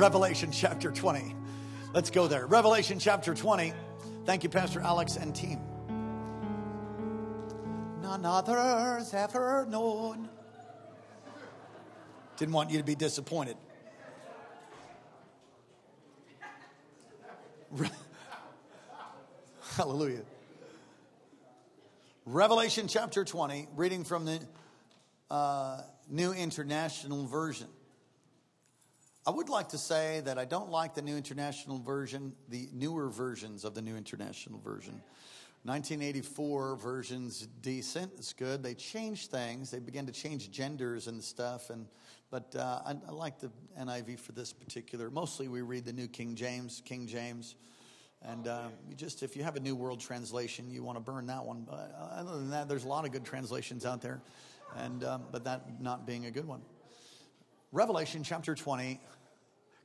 Revelation chapter 20. Let's go there. Revelation chapter 20. Thank you, Pastor Alex and team. None others ever known. Didn't want you to be disappointed. Hallelujah. Revelation chapter 20, reading from the uh, New International Version. I would like to say that I don't like the New International Version, the newer versions of the New International Version. 1984 version's decent, it's good. They changed things, they began to change genders and stuff, and but uh, I, I like the NIV for this particular. Mostly we read the New King James, King James. And uh, just, if you have a New World Translation, you want to burn that one. But other than that, there's a lot of good translations out there, and um, but that not being a good one. Revelation chapter 20.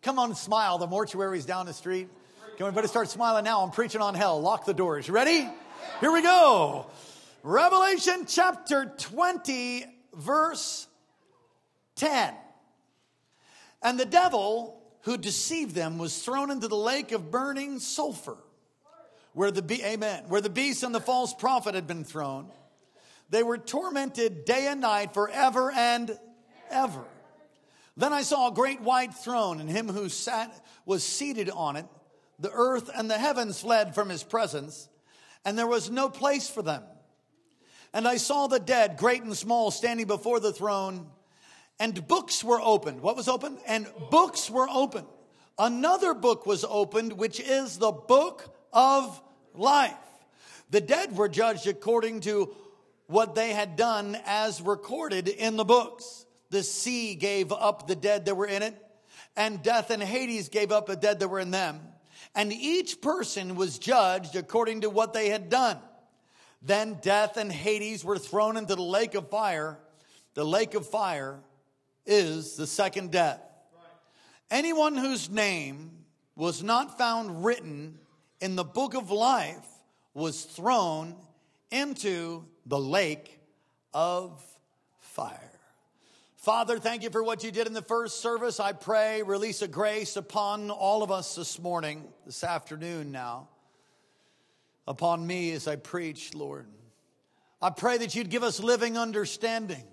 Come on, smile. The mortuary's down the street. Can better start smiling now? I'm preaching on hell. Lock the doors. Ready? Here we go. Revelation chapter 20, verse 10. And the devil who deceived them was thrown into the lake of burning sulfur where the be- amen where the beast and the false prophet had been thrown they were tormented day and night forever and ever then i saw a great white throne and him who sat was seated on it the earth and the heavens fled from his presence and there was no place for them and i saw the dead great and small standing before the throne and books were opened. What was opened? And books were opened. Another book was opened, which is the book of life. The dead were judged according to what they had done as recorded in the books. The sea gave up the dead that were in it, and death and Hades gave up the dead that were in them. And each person was judged according to what they had done. Then death and Hades were thrown into the lake of fire, the lake of fire is the second death. Anyone whose name was not found written in the book of life was thrown into the lake of fire. Father, thank you for what you did in the first service. I pray, release a grace upon all of us this morning, this afternoon now, upon me as I preach, Lord. I pray that you'd give us living understanding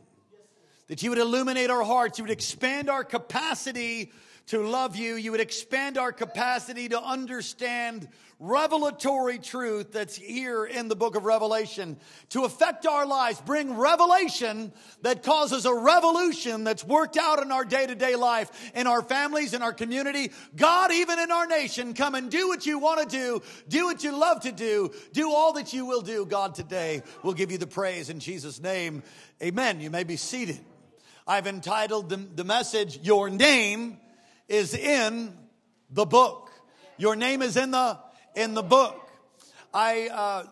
that you would illuminate our hearts, you would expand our capacity to love you, you would expand our capacity to understand revelatory truth that's here in the book of Revelation to affect our lives, bring revelation that causes a revolution that's worked out in our day to day life, in our families, in our community. God, even in our nation, come and do what you want to do, do what you love to do, do all that you will do, God, today. We'll give you the praise in Jesus' name. Amen. You may be seated. I've entitled the, the message, Your Name is in the Book. Your name is in the, in the book. I uh,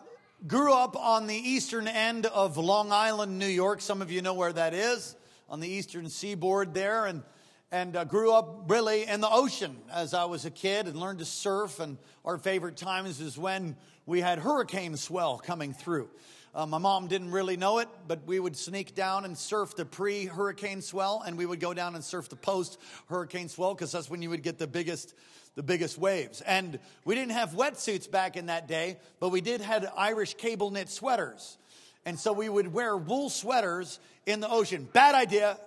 grew up on the eastern end of Long Island, New York. Some of you know where that is, on the eastern seaboard there. And, and uh, grew up really in the ocean as I was a kid and learned to surf. And our favorite times is when we had hurricane swell coming through. Uh, my mom didn't really know it, but we would sneak down and surf the pre hurricane swell, and we would go down and surf the post hurricane swell because that's when you would get the biggest the biggest waves. And we didn't have wetsuits back in that day, but we did had Irish cable knit sweaters. And so we would wear wool sweaters in the ocean. Bad idea.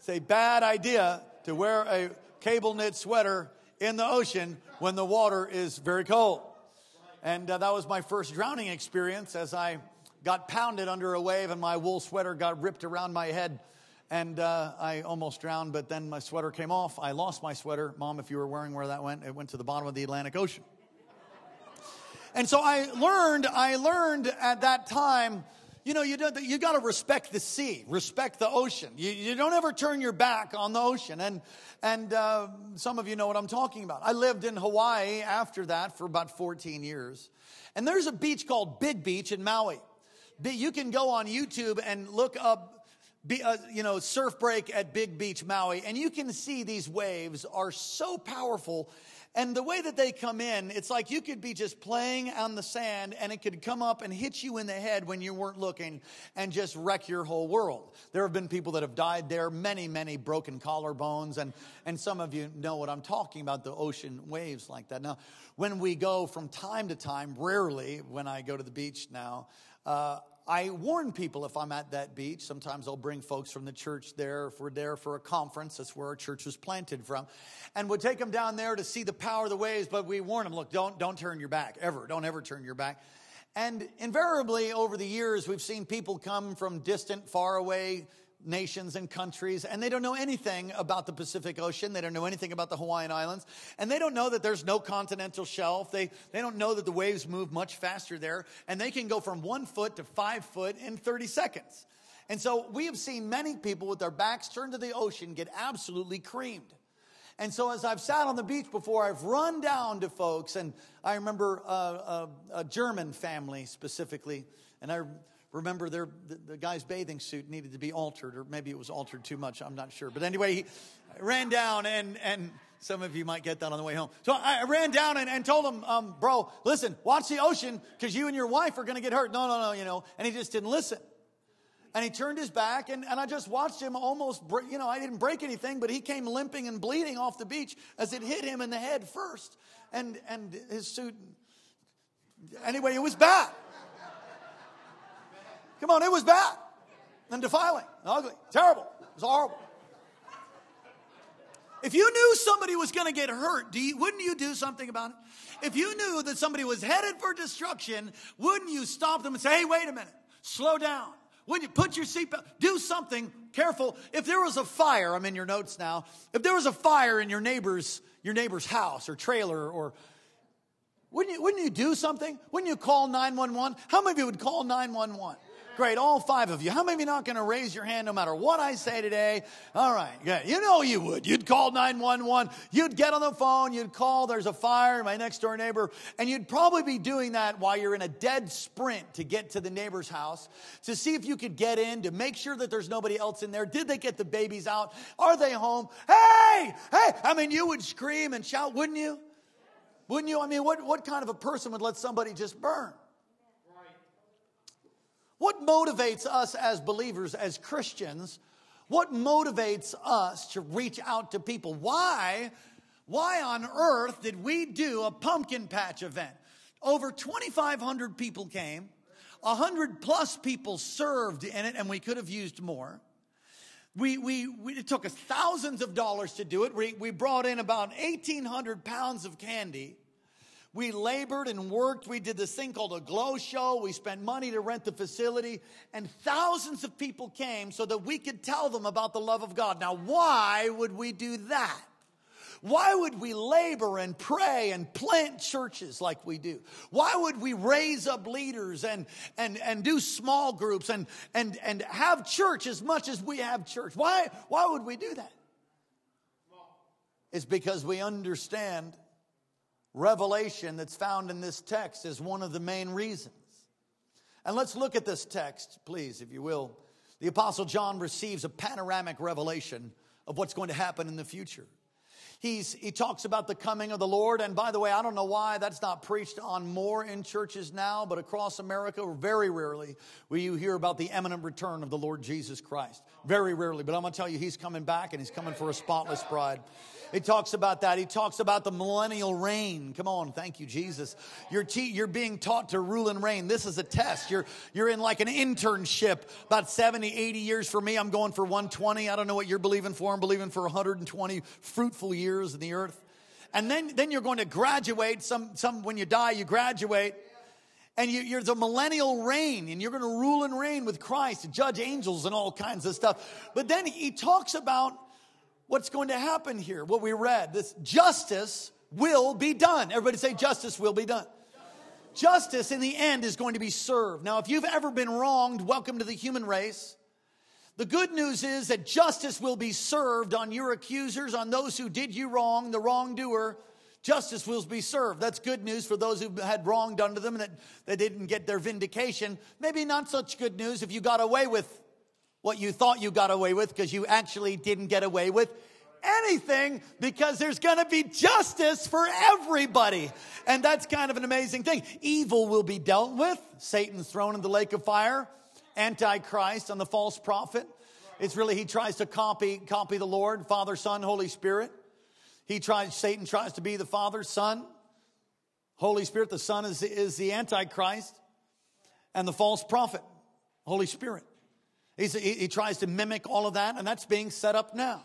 Say bad idea to wear a cable knit sweater in the ocean when the water is very cold. And uh, that was my first drowning experience as I got pounded under a wave and my wool sweater got ripped around my head and uh, I almost drowned, but then my sweater came off. I lost my sweater. Mom, if you were wondering where that went, it went to the bottom of the Atlantic Ocean. And so I learned, I learned at that time, you know, you, you got to respect the sea, respect the ocean. You, you, don't ever turn your back on the ocean. And, and uh, some of you know what I'm talking about. I lived in Hawaii after that for about 14 years. And there's a beach called Big Beach in Maui you can go on YouTube and look up uh, you know, surf break at Big Beach, Maui, and you can see these waves are so powerful. And the way that they come in, it's like you could be just playing on the sand and it could come up and hit you in the head when you weren't looking and just wreck your whole world. There have been people that have died there, many, many broken collarbones, and, and some of you know what I'm talking about the ocean waves like that. Now, when we go from time to time, rarely when I go to the beach now, uh, I warn people if I'm at that beach. Sometimes I'll bring folks from the church there if we're there for a conference. That's where our church was planted from. And we'll take them down there to see the power of the waves, but we warn them, look, don't, don't turn your back, ever. Don't ever turn your back. And invariably, over the years, we've seen people come from distant, far away nations and countries, and they don't know anything about the Pacific Ocean. They don't know anything about the Hawaiian Islands, and they don't know that there's no continental shelf. They, they don't know that the waves move much faster there, and they can go from one foot to five foot in 30 seconds. And so we have seen many people with their backs turned to the ocean get absolutely creamed. And so, as I've sat on the beach before, I've run down to folks, and I remember a, a, a German family specifically, and I remember their, the, the, guy's bathing suit needed to be altered, or maybe it was altered too much. I'm not sure. But anyway, he ran down, and, and some of you might get that on the way home. So I ran down and, and told him, um, bro, listen, watch the ocean because you and your wife are going to get hurt. No, no, no, you know. And he just didn't listen. And he turned his back, and, and I just watched him almost, break, you know, I didn't break anything, but he came limping and bleeding off the beach as it hit him in the head first. And, and his suit, anyway, it was bad. Come on, it was bad and defiling, ugly, terrible. It was horrible. If you knew somebody was going to get hurt, you, wouldn't you do something about it? If you knew that somebody was headed for destruction, wouldn't you stop them and say, hey, wait a minute, slow down? Wouldn't you put your seatbelt, do something careful? If there was a fire, I'm in your notes now, if there was a fire in your neighbor's, your neighbor's house or trailer or wouldn't you, wouldn't you do something? Wouldn't you call 911? How many of you would call 911? Great, all five of you. How many of you not going to raise your hand no matter what I say today? All right, good. You know you would. You'd call 911. You'd get on the phone. You'd call, there's a fire, in my next door neighbor. And you'd probably be doing that while you're in a dead sprint to get to the neighbor's house to see if you could get in, to make sure that there's nobody else in there. Did they get the babies out? Are they home? Hey, hey. I mean, you would scream and shout, wouldn't you? Wouldn't you? I mean, what, what kind of a person would let somebody just burn? What motivates us as believers, as Christians? What motivates us to reach out to people? Why? Why on earth did we do a pumpkin patch event? Over 2,500 people came, 100 plus people served in it, and we could have used more. We, we, we, it took us thousands of dollars to do it. We, we brought in about 1,800 pounds of candy. We labored and worked. We did this thing called a glow show. We spent money to rent the facility, and thousands of people came so that we could tell them about the love of God. Now, why would we do that? Why would we labor and pray and plant churches like we do? Why would we raise up leaders and, and, and do small groups and, and, and have church as much as we have church? Why, why would we do that? It's because we understand revelation that's found in this text is one of the main reasons. And let's look at this text, please, if you will. The Apostle John receives a panoramic revelation of what's going to happen in the future. He's, he talks about the coming of the Lord. And by the way, I don't know why that's not preached on more in churches now, but across America, very rarely will you hear about the imminent return of the Lord Jesus Christ. Very rarely. But I'm going to tell you, he's coming back and he's coming for a spotless bride. He talks about that. He talks about the millennial reign. Come on, thank you, Jesus. You're, te- you're being taught to rule and reign. This is a test. You're, you're in like an internship. About 70, 80 years for me. I'm going for 120. I don't know what you're believing for. I'm believing for 120 fruitful years in the earth. And then, then you're going to graduate. Some, some, when you die, you graduate and you, are the millennial reign and you're going to rule and reign with Christ, judge angels and all kinds of stuff. But then he talks about what's going to happen here. What we read, this justice will be done. Everybody say, justice will be done. Justice in the end is going to be served. Now, if you've ever been wronged, welcome to the human race. The good news is that justice will be served on your accusers, on those who did you wrong, the wrongdoer. Justice will be served. That's good news for those who had wronged to them and that they didn't get their vindication. Maybe not such good news if you got away with what you thought you got away with because you actually didn't get away with anything because there's going to be justice for everybody. And that's kind of an amazing thing. Evil will be dealt with. Satan's thrown in the lake of fire. Antichrist and the false prophet. It's really, he tries to copy, copy the Lord, Father, Son, Holy Spirit. He tries, Satan tries to be the Father, Son, Holy Spirit. The Son is, is the Antichrist and the false prophet, Holy Spirit. He's, he, he tries to mimic all of that, and that's being set up now.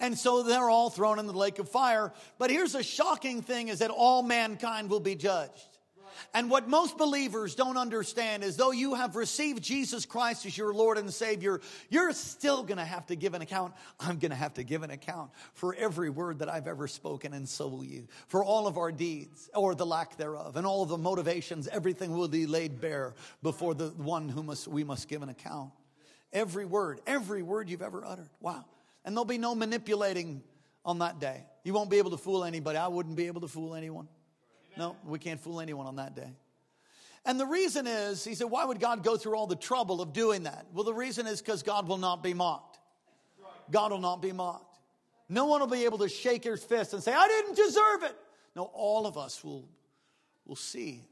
And so they're all thrown in the lake of fire. But here's a shocking thing is that all mankind will be judged. And what most believers don't understand is though you have received Jesus Christ as your Lord and Savior, you're still going to have to give an account. I'm going to have to give an account for every word that I've ever spoken, and so will you. For all of our deeds or the lack thereof, and all of the motivations, everything will be laid bare before the one who must, we must give an account. Every word, every word you've ever uttered. Wow. And there'll be no manipulating on that day. You won't be able to fool anybody. I wouldn't be able to fool anyone. No, we can't fool anyone on that day. And the reason is, he said, why would God go through all the trouble of doing that? Well, the reason is because God will not be mocked. God will not be mocked. No one will be able to shake his fist and say, I didn't deserve it. No, all of us will, will see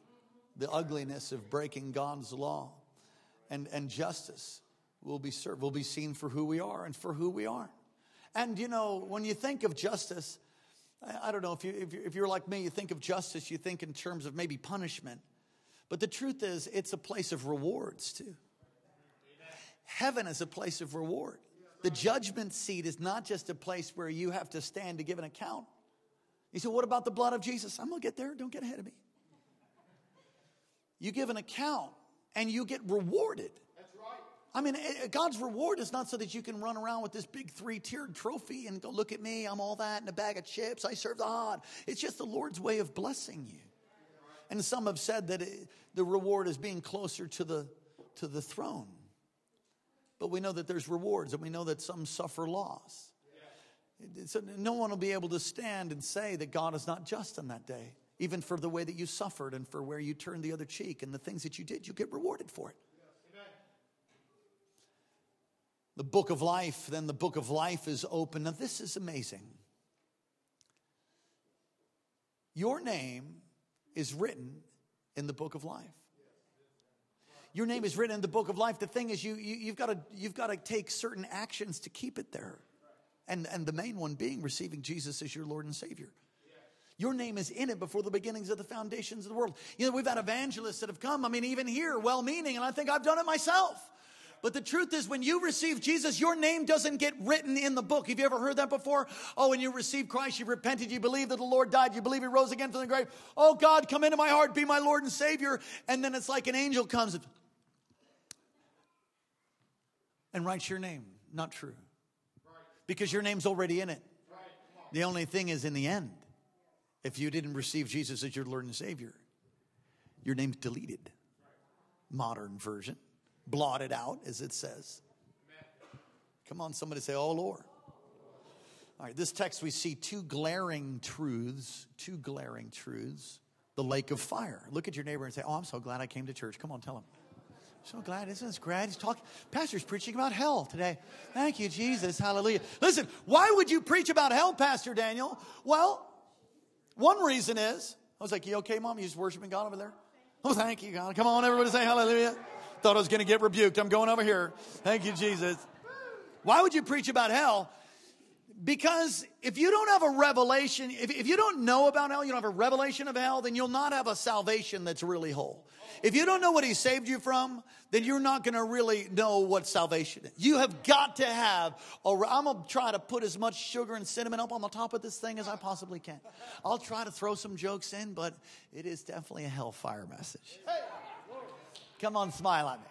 the ugliness of breaking God's law and, and justice will be served, will be seen for who we are and for who we are. And you know, when you think of justice, I, I don't know if, you, if, you, if you're like me, you think of justice, you think in terms of maybe punishment. But the truth is, it's a place of rewards too. Heaven is a place of reward. The judgment seat is not just a place where you have to stand to give an account. You say, What about the blood of Jesus? I'm going to get there. Don't get ahead of me. You give an account and you get rewarded. I mean, eh, God's reward is not so that you can run around with this big three tiered trophy and go, look at me, I'm all that in a bag of chips, I serve God. It's just the Lord's way of blessing you. And some have said that it, the reward is being closer to the, to the throne. But we know that there's rewards and we know that some suffer loss. So no one will be able to stand and say that God is not just on that day, even for the way that you suffered and for where you turned the other cheek and the things that you did, you get rewarded for it. The book of life, then the book of life is open. Now, this is amazing. Your name is written in the book of life. Your name is written in the book of life. The thing is, you, you, have got to, you've got to take certain actions to keep it there. And, and the main one being receiving Jesus as your Lord and Savior. Your name is in it before the beginnings of the foundations of the world. You know, we've had evangelists that have come, I mean, even here, well meaning, and I think I've done it myself. But the truth is, when you receive Jesus, your name doesn't get written in the book. Have you ever heard that before? Oh, when you receive Christ, you repented, you believe that the Lord died, you believe he rose again from the grave. Oh, God, come into my heart, be my Lord and Savior. And then it's like an angel comes and writes your name. Not true. Because your name's already in it. The only thing is, in the end, if you didn't receive Jesus as your Lord and Savior, your name's deleted. Modern version blotted out, as it says. Come on, somebody say, Oh Lord. All right, this text we see two glaring truths, two glaring truths. The lake of fire. Look at your neighbor and say, Oh, I'm so glad I came to church. Come on, tell him. So glad, isn't this great? He's talking, Pastor's preaching about hell today. Thank you, Jesus. Hallelujah. Listen, why would you preach about hell, Pastor Daniel? Well, one reason is, I was like, You okay, mom? You just worshiping God over there? Oh, thank you, God. Come on, everybody say hallelujah. Thought I was going to get rebuked. I'm going over here. Thank you, Jesus. Why would you preach about hell? Because if you don't have a revelation, if, if you don't know about hell, you don't have a revelation of hell, then you'll not have a salvation that's really whole. If you don't know what he saved you from, then you're not going to really know what salvation is. You have got to have, a, I'm going to try to put as much sugar and cinnamon up on the top of this thing as I possibly can. I'll try to throw some jokes in, but it is definitely a hellfire message. Come on, smile at me.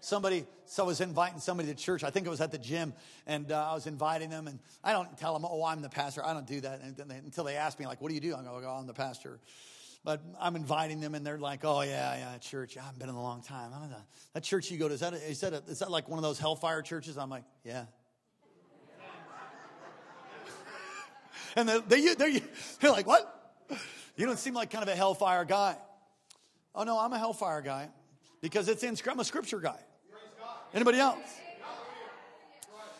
Somebody, so I was inviting somebody to church. I think it was at the gym, and uh, I was inviting them. And I don't tell them, "Oh, I'm the pastor." I don't do that until they ask me, like, "What do you do?" I'm go, oh, "I'm the pastor." But I'm inviting them, and they're like, "Oh yeah, yeah, church. I haven't been in a long time. I don't know. That church you go to is that? A, is that a, is that like one of those hellfire churches?" I'm like, "Yeah." and they, they, they're, they're like, "What? You don't seem like kind of a hellfire guy." Oh no, I'm a hellfire guy because it's in I'm a scripture guy. Anybody else?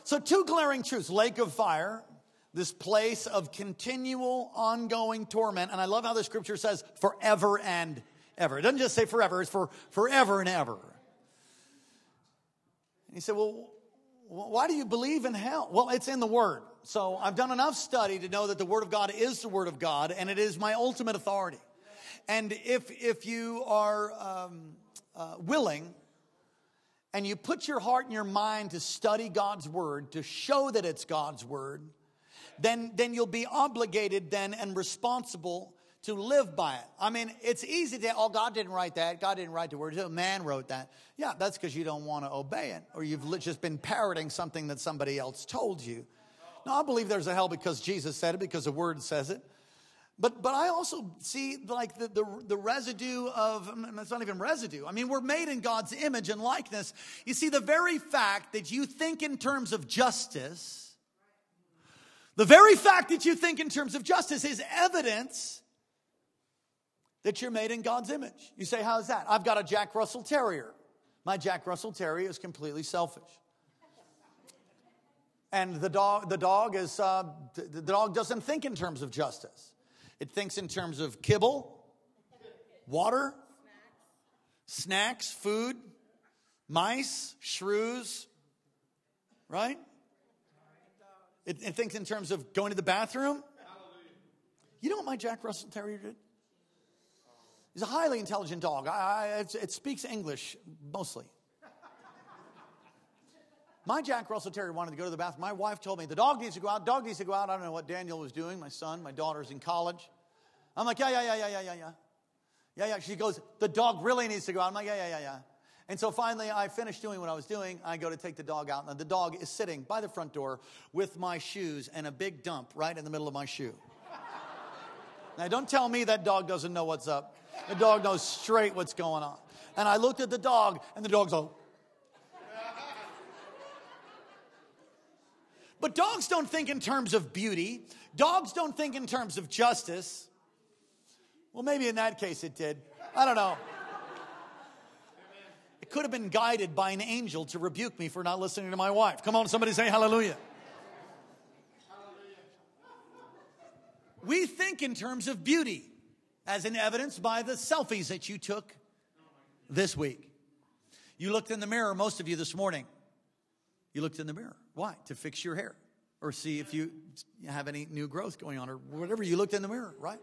So, two glaring truths lake of fire, this place of continual, ongoing torment. And I love how the scripture says forever and ever. It doesn't just say forever, it's for forever and ever. And he said, Well, why do you believe in hell? Well, it's in the Word. So I've done enough study to know that the Word of God is the Word of God and it is my ultimate authority. And if, if you are um, uh, willing and you put your heart and your mind to study God's Word, to show that it's God's Word, then, then you'll be obligated then and responsible to live by it. I mean, it's easy to, oh, God didn't write that. God didn't write the word. A man wrote that. Yeah, that's because you don't want to obey it, or you've just been parroting something that somebody else told you. No, I believe there's a hell because Jesus said it, because the word says it. But, but I also see like the, the, the residue of, it's not even residue. I mean, we're made in God's image and likeness. You see, the very fact that you think in terms of justice, the very fact that you think in terms of justice is evidence that you're made in God's image. You say, How's that? I've got a Jack Russell Terrier. My Jack Russell Terrier is completely selfish. And the dog, the dog is, uh, the dog doesn't think in terms of justice. It thinks in terms of kibble, water, snacks, food, mice, shrews, right? It, it thinks in terms of going to the bathroom. You know what my Jack Russell Terrier did? He's a highly intelligent dog. I, I, it speaks English mostly. My Jack Russell Terrier wanted to go to the bathroom. My wife told me the dog needs to go out. Dog needs to go out. I don't know what Daniel was doing. My son, my daughter's in college. I'm like, yeah, yeah, yeah, yeah, yeah, yeah, yeah. Yeah, yeah. She goes, the dog really needs to go out. I'm like, yeah, yeah, yeah, yeah. And so finally, I finished doing what I was doing. I go to take the dog out, and the dog is sitting by the front door with my shoes and a big dump right in the middle of my shoe. now, don't tell me that dog doesn't know what's up. The dog knows straight what's going on. And I looked at the dog, and the dog's all. But dogs don't think in terms of beauty. Dogs don't think in terms of justice. Well, maybe in that case it did. I don't know. It could have been guided by an angel to rebuke me for not listening to my wife. Come on, somebody say hallelujah. We think in terms of beauty as in evidence by the selfies that you took this week. You looked in the mirror, most of you this morning. You looked in the mirror. Why? To fix your hair or see if you have any new growth going on or whatever. You looked in the mirror, right?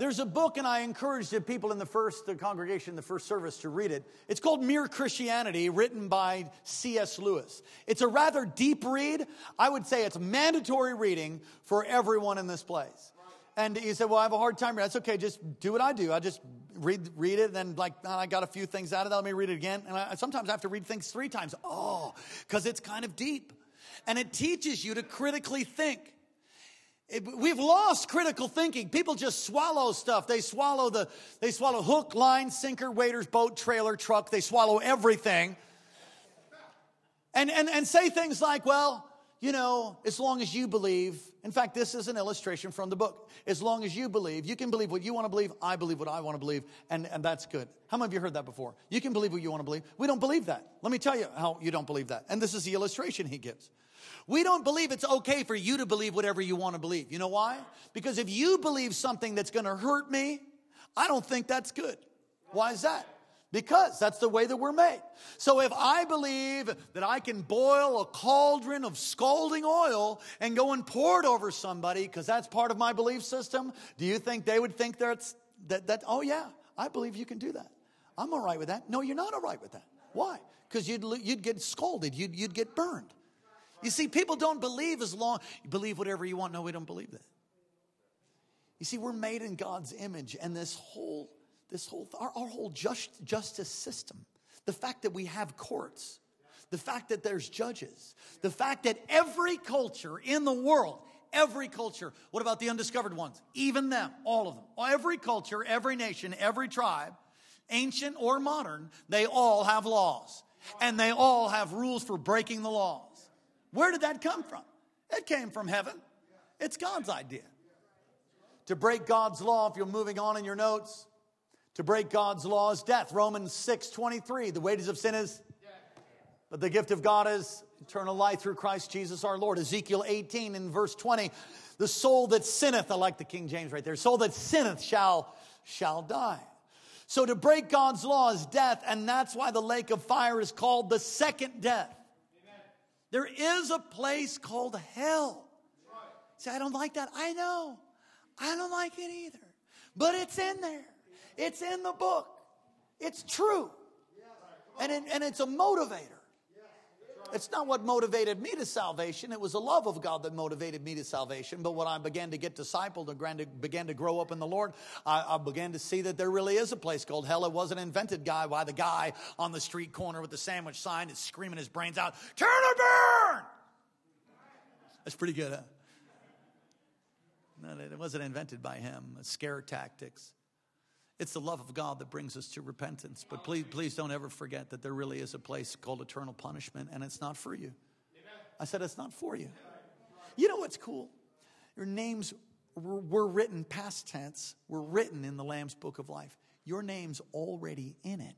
There's a book, and I encourage the people in the first the congregation, the first service, to read it. It's called Mere Christianity, written by C.S. Lewis. It's a rather deep read. I would say it's mandatory reading for everyone in this place. And he said, Well, I have a hard time. Reading. That's okay. Just do what I do. I just read, read it. And then, like, oh, I got a few things out of that. Let me read it again. And I, sometimes I have to read things three times. Oh, because it's kind of deep. And it teaches you to critically think. We've lost critical thinking. People just swallow stuff. They swallow the, they swallow hook, line, sinker, waiters, boat, trailer, truck. They swallow everything. And, and, and say things like, well, you know, as long as you believe, in fact, this is an illustration from the book. As long as you believe, you can believe what you want to believe, I believe what I want to believe, and, and that's good. How many of you heard that before? You can believe what you want to believe. We don't believe that. Let me tell you how you don't believe that. And this is the illustration he gives. We don't believe it's okay for you to believe whatever you want to believe. You know why? Because if you believe something that's going to hurt me, I don't think that's good. Why is that? Because that's the way that we're made. So if I believe that I can boil a cauldron of scalding oil and go and pour it over somebody because that's part of my belief system, do you think they would think that's, that, that, oh yeah, I believe you can do that. I'm all right with that. No, you're not all right with that. Why? Because you'd, you'd get scalded, you'd, you'd get burned. You see, people don't believe as long, you believe whatever you want. No, we don't believe that. You see, we're made in God's image, and this whole this whole our, our whole just, justice system the fact that we have courts the fact that there's judges the fact that every culture in the world every culture what about the undiscovered ones even them all of them every culture every nation every tribe ancient or modern they all have laws and they all have rules for breaking the laws where did that come from it came from heaven it's god's idea to break god's law if you're moving on in your notes to break God's law is death. Romans 6 23. The wages of sin is, but the gift of God is eternal life through Christ Jesus our Lord. Ezekiel 18 in verse 20, the soul that sinneth, I like the King James right there, soul that sinneth shall, shall die. So to break God's law is death, and that's why the lake of fire is called the second death. There is a place called hell. Right. See, I don't like that. I know. I don't like it either. But it's in there. It's in the book. It's true. And, it, and it's a motivator. It's not what motivated me to salvation. It was the love of God that motivated me to salvation. But when I began to get discipled and began to grow up in the Lord, I, I, began to see that there really is a place called hell. It wasn't invented guy by the guy on the street corner with the sandwich sign that's screaming his brains out, turn or burn! That's pretty good, huh? No, it wasn't invented by him. Scare tactics. It's the love of God that brings us to repentance. But please, please don't ever forget that there really is a place called eternal punishment, and it's not for you. I said it's not for you. You know what's cool? Your names were written past tense, were written in the Lamb's book of life. Your name's already in it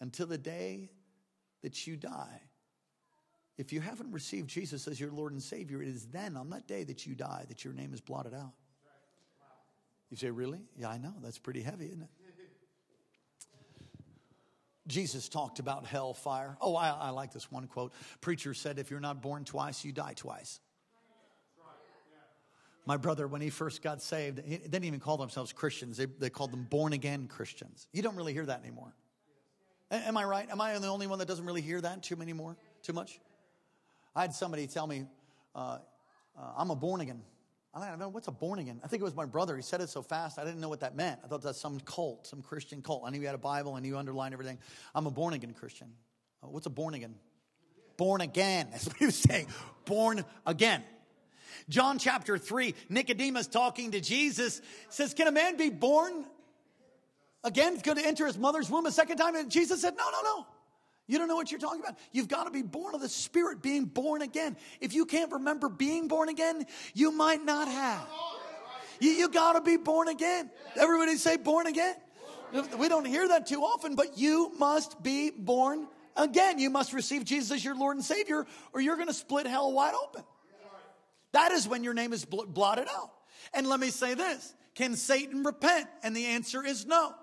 until the day that you die. If you haven't received Jesus as your Lord and Savior, it is then on that day that you die that your name is blotted out. You say, Really? Yeah, I know. That's pretty heavy, isn't it? Jesus talked about hellfire. Oh, I, I like this one quote. Preacher said, If you're not born twice, you die twice. My brother, when he first got saved, they didn't even call themselves Christians. They, they called them born again Christians. You don't really hear that anymore. Am I right? Am I the only one that doesn't really hear that too many more? Too much? I had somebody tell me, uh, uh, I'm a born again. I don't know, what's a born again? I think it was my brother. He said it so fast, I didn't know what that meant. I thought that's some cult, some Christian cult. I knew he had a Bible and he underlined everything. I'm a born again Christian. Uh, what's a born again? Born again. That's what he was saying. Born again. John chapter 3, Nicodemus talking to Jesus says, Can a man be born again? Going to enter his mother's womb a second time? And Jesus said, No, no, no. You don't know what you're talking about. You've got to be born of the Spirit, being born again. If you can't remember being born again, you might not have. You, you got to be born again. Everybody say born again. We don't hear that too often, but you must be born again. You must receive Jesus as your Lord and Savior, or you're going to split hell wide open. That is when your name is blotted out. And let me say this Can Satan repent? And the answer is no.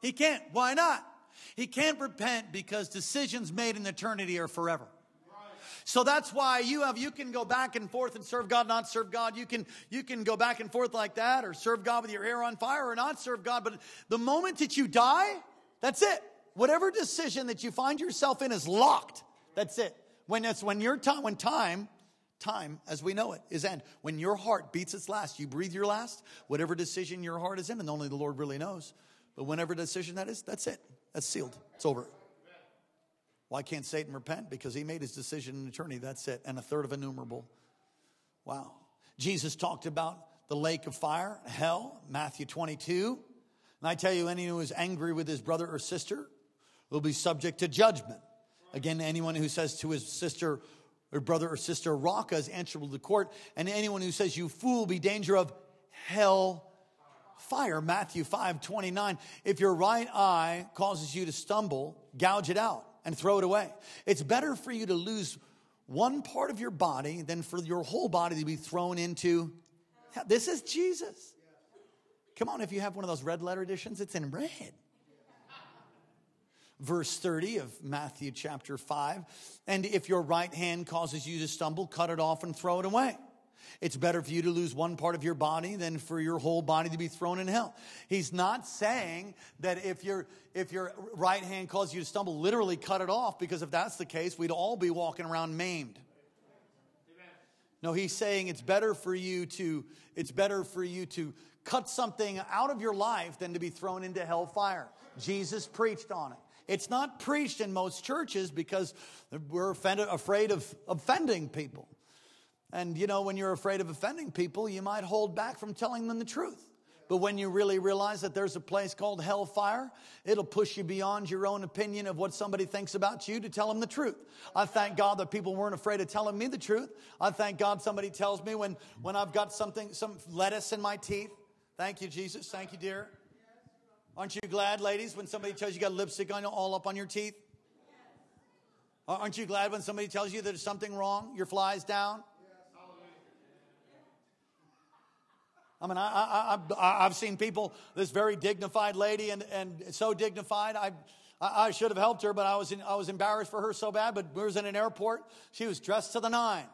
He can't. Why not? He can't repent because decisions made in eternity are forever. So that's why you have you can go back and forth and serve God, not serve God. You can you can go back and forth like that, or serve God with your hair on fire, or not serve God. But the moment that you die, that's it. Whatever decision that you find yourself in is locked. That's it. When it's when your time when time time as we know it is end. When your heart beats its last, you breathe your last. Whatever decision your heart is in, and only the Lord really knows. But whenever decision that is, that's it. That's sealed. It's over. Why can't Satan repent? Because he made his decision in eternity. That's it. And a third of innumerable. Wow. Jesus talked about the lake of fire, hell, Matthew 22. And I tell you, anyone who is angry with his brother or sister will be subject to judgment. Again, anyone who says to his sister or brother or sister, Raca is answerable to court. And anyone who says, you fool, be danger of hell fire. Matthew 5 29. If your right eye causes you to stumble, gouge it out and throw it away. It's better for you to lose one part of your body than for your whole body to be thrown into. This is Jesus. Come on, if you have one of those red letter editions, it's in red. Verse 30 of Matthew chapter 5. And if your right hand causes you to stumble, cut it off and throw it away. It's better for you to lose one part of your body than for your whole body to be thrown in hell. He's not saying that if your if your right hand causes you to stumble, literally cut it off, because if that's the case, we'd all be walking around maimed. No, he's saying it's better for you to it's better for you to cut something out of your life than to be thrown into hellfire. Jesus preached on it. It's not preached in most churches because we're offended, afraid of offending people. And you know, when you're afraid of offending people, you might hold back from telling them the truth. But when you really realize that there's a place called hellfire, it'll push you beyond your own opinion of what somebody thinks about you to tell them the truth. I thank God that people weren't afraid of telling me the truth. I thank God somebody tells me when, when I've got something, some lettuce in my teeth. Thank you, Jesus. Thank you, dear. Aren't you glad, ladies, when somebody tells you you got lipstick on all up on your teeth? Aren't you glad when somebody tells you there's something wrong? Your fly's down? I mean, I, I, have seen people, this very dignified lady and, and so dignified. I, I should have helped her, but I was, in, I was embarrassed for her so bad. But we was in an airport. She was dressed to the nines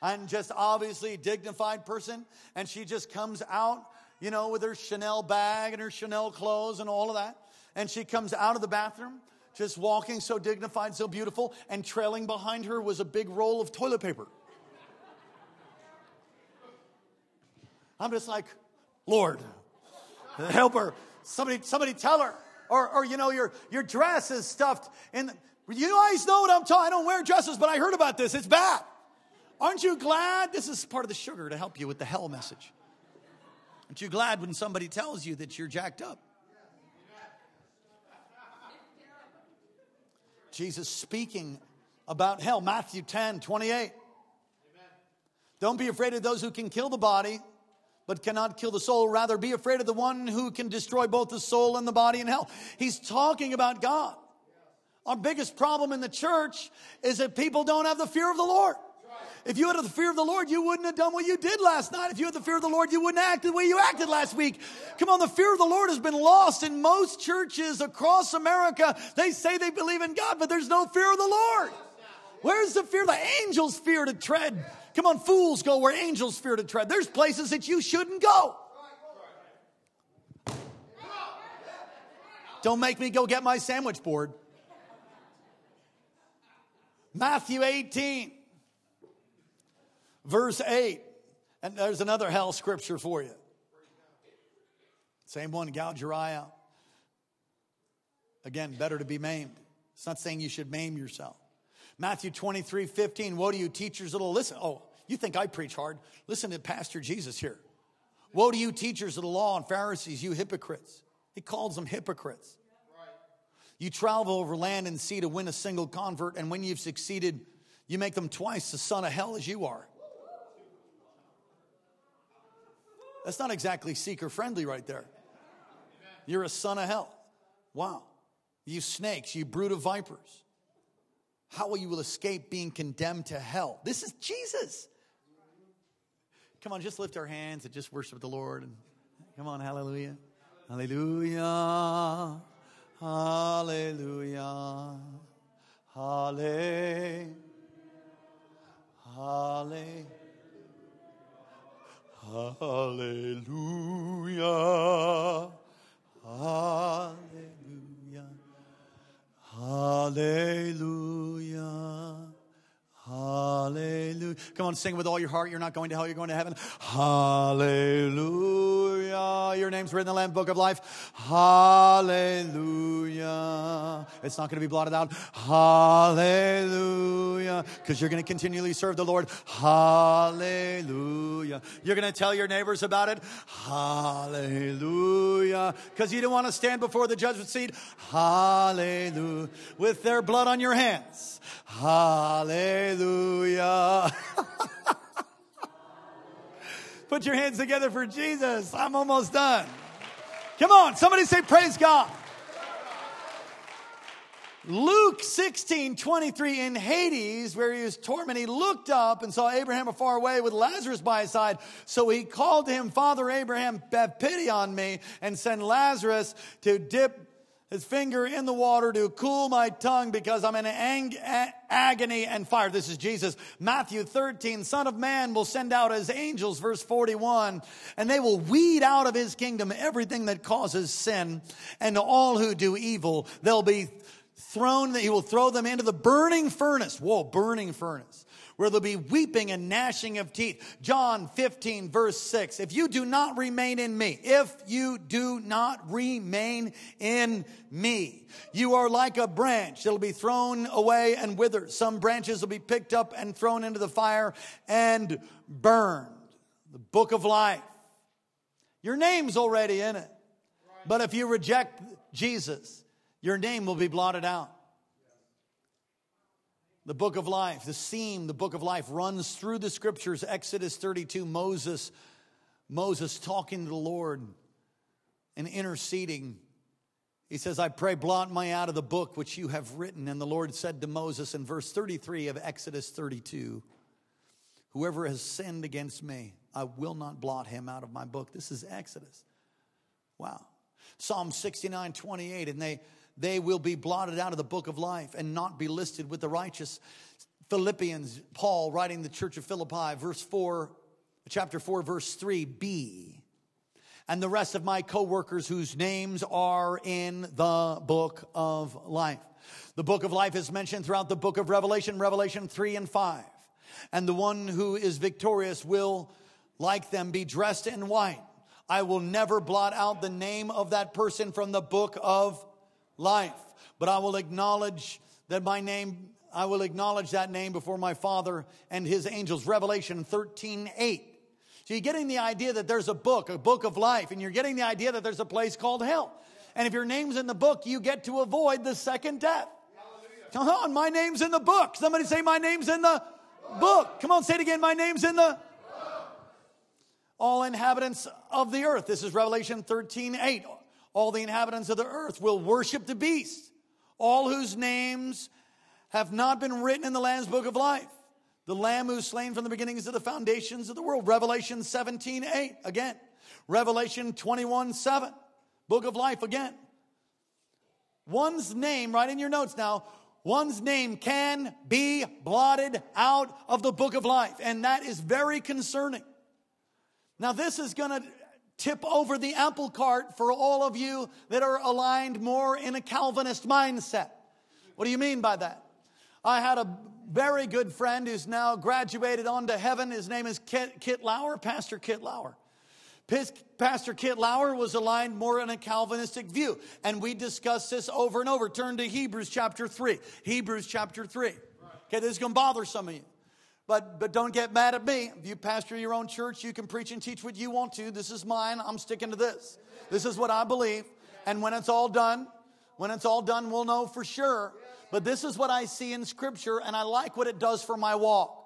and just obviously dignified person. And she just comes out, you know, with her Chanel bag and her Chanel clothes and all of that. And she comes out of the bathroom, just walking so dignified, so beautiful. And trailing behind her was a big roll of toilet paper. I'm just like, Lord, help her. Somebody, somebody tell her. Or, or you know, your, your dress is stuffed And You guys know what I'm talking. I don't wear dresses, but I heard about this. It's bad. Aren't you glad? This is part of the sugar to help you with the hell message. Aren't you glad when somebody tells you that you're jacked up? Jesus speaking about hell, Matthew 10 28. Don't be afraid of those who can kill the body, but cannot kill the soul. Rather, be afraid of the one who can destroy both the soul and the body in hell. He's talking about God. Our biggest problem in the church is that people don't have the fear of the Lord. If you had the fear of the Lord, you wouldn't have done what you did last night. If you had the fear of the Lord, you wouldn't act the way you acted last week. Come on, the fear of the Lord has been lost in most churches across America. They say they believe in God, but there's no fear of the Lord. Where's the fear? The angels fear to tread Come on, fools go where angels fear to tread. There's places that you shouldn't go. Don't make me go get my sandwich board. Matthew 18, verse 8. And there's another hell scripture for you. Same one, gouge your eye out. Again, better to be maimed. It's not saying you should maim yourself. Matthew 23, 15. Woe to you, teachers of the listen. Oh, you think I preach hard? Listen to Pastor Jesus here. Woe to you, teachers of the law and Pharisees, you hypocrites. He calls them hypocrites. You travel over land and sea to win a single convert, and when you've succeeded, you make them twice the son of hell as you are. That's not exactly seeker friendly right there. You're a son of hell. Wow. You snakes, you brood of vipers how will you escape being condemned to hell? This is Jesus. Come on, just lift our hands and just worship the Lord. And Come on, hallelujah. Hallelujah. Hallelujah. Hallelujah. Hallelujah. Hallelujah. Hallelujah. Hallelujah. Hallelujah. Come on, sing with all your heart. You're not going to hell, you're going to heaven. Hallelujah. Your name's written in the Lamb Book of Life. Hallelujah. It's not going to be blotted out. Hallelujah. Because you're going to continually serve the Lord. Hallelujah. You're going to tell your neighbors about it. Hallelujah. Because you don't want to stand before the judgment seat. Hallelujah. With their blood on your hands. Hallelujah. Put your hands together for Jesus. I'm almost done. Come on, somebody say, Praise God. Luke 16, 23, in Hades, where he was tormented, he looked up and saw Abraham afar away with Lazarus by his side. So he called to him, Father Abraham, have pity on me and send Lazarus to dip his finger in the water to cool my tongue because I'm in ang- agony and fire. This is Jesus. Matthew 13, Son of Man will send out his angels, verse 41, and they will weed out of his kingdom everything that causes sin and all who do evil. They'll be thrown, he will throw them into the burning furnace. Whoa, burning furnace where there'll be weeping and gnashing of teeth. John 15, verse 6. If you do not remain in me, if you do not remain in me, you are like a branch that'll be thrown away and withered. Some branches will be picked up and thrown into the fire and burned. The book of life. Your name's already in it. But if you reject Jesus, your name will be blotted out. The book of life, the seam, the book of life runs through the scriptures. Exodus 32, Moses, Moses talking to the Lord and interceding He says, I pray, blot me out of the book which you have written. And the Lord said to Moses in verse 33 of Exodus 32, Whoever has sinned against me, I will not blot him out of my book. This is Exodus. Wow. Psalm 69, 28, and they, they will be blotted out of the book of life and not be listed with the righteous. Philippians, Paul writing the church of Philippi, verse 4, chapter 4, verse 3, B. And the rest of my co-workers whose names are in the book of life. The book of life is mentioned throughout the book of Revelation, Revelation 3 and 5. And the one who is victorious will, like them, be dressed in white I will never blot out the name of that person from the book of life, but I will acknowledge that my name, I will acknowledge that name before my Father and his angels. Revelation 13, 8. So you're getting the idea that there's a book, a book of life, and you're getting the idea that there's a place called hell. And if your name's in the book, you get to avoid the second death. Come on, my name's in the book. Somebody say, My name's in the book. Come on, say it again. My name's in the all inhabitants of the earth. This is Revelation 13 8. All the inhabitants of the earth will worship the beast, all whose names have not been written in the Lamb's book of life. The Lamb who's slain from the beginnings of the foundations of the world. Revelation 17 8 again. Revelation 21 7. Book of life again. One's name, right in your notes now, one's name can be blotted out of the book of life. And that is very concerning. Now, this is going to tip over the apple cart for all of you that are aligned more in a Calvinist mindset. What do you mean by that? I had a very good friend who's now graduated on to heaven. His name is Kit, Kit Lauer, Pastor Kit Lauer. Pastor Kit Lauer was aligned more in a Calvinistic view. And we discussed this over and over. Turn to Hebrews chapter 3. Hebrews chapter 3. Okay, this is going to bother some of you. But, but don't get mad at me. If you pastor your own church, you can preach and teach what you want to. This is mine. I'm sticking to this. This is what I believe. And when it's all done, when it's all done, we'll know for sure. But this is what I see in Scripture, and I like what it does for my walk.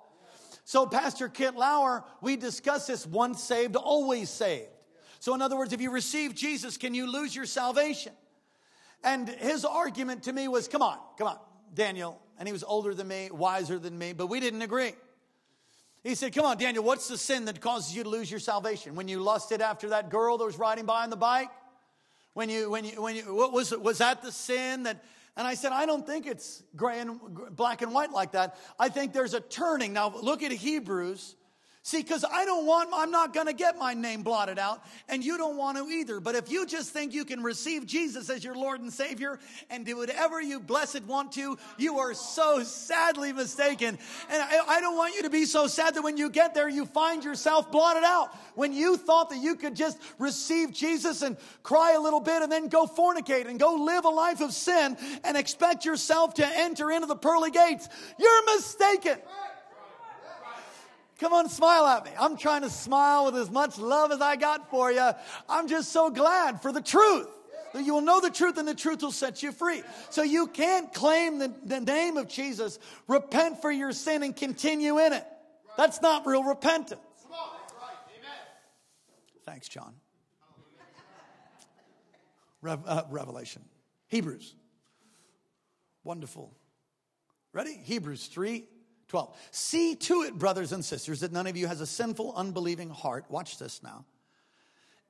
So, Pastor Kit Lauer, we discuss this once saved, always saved. So, in other words, if you receive Jesus, can you lose your salvation? And his argument to me was, come on, come on, Daniel. And he was older than me, wiser than me, but we didn't agree. He said, Come on, Daniel, what's the sin that causes you to lose your salvation? When you lusted after that girl that was riding by on the bike? When you, when you, when you, what was, was that the sin that, and I said, I don't think it's gray and black and white like that. I think there's a turning. Now look at Hebrews See, because I don't want, I'm not going to get my name blotted out, and you don't want to either. But if you just think you can receive Jesus as your Lord and Savior and do whatever you blessed want to, you are so sadly mistaken. And I, I don't want you to be so sad that when you get there, you find yourself blotted out. When you thought that you could just receive Jesus and cry a little bit and then go fornicate and go live a life of sin and expect yourself to enter into the pearly gates, you're mistaken. Come on, smile at me. I'm trying to smile with as much love as I got for you. I'm just so glad for the truth. That you will know the truth and the truth will set you free. So you can't claim the, the name of Jesus, repent for your sin, and continue in it. That's not real repentance. Thanks, John. uh, Revelation. Hebrews. Wonderful. Ready? Hebrews 3 12. See to it, brothers and sisters, that none of you has a sinful, unbelieving heart. Watch this now.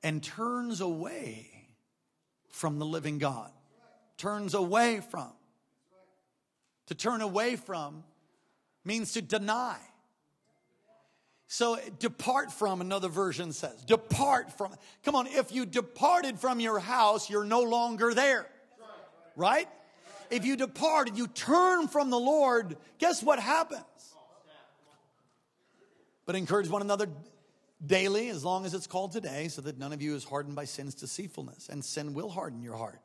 And turns away from the living God. Turns away from. To turn away from means to deny. So depart from, another version says. Depart from. Come on, if you departed from your house, you're no longer there. Right? If you depart and you turn from the Lord, guess what happens? But encourage one another daily, as long as it's called today, so that none of you is hardened by sin's deceitfulness. And sin will harden your heart.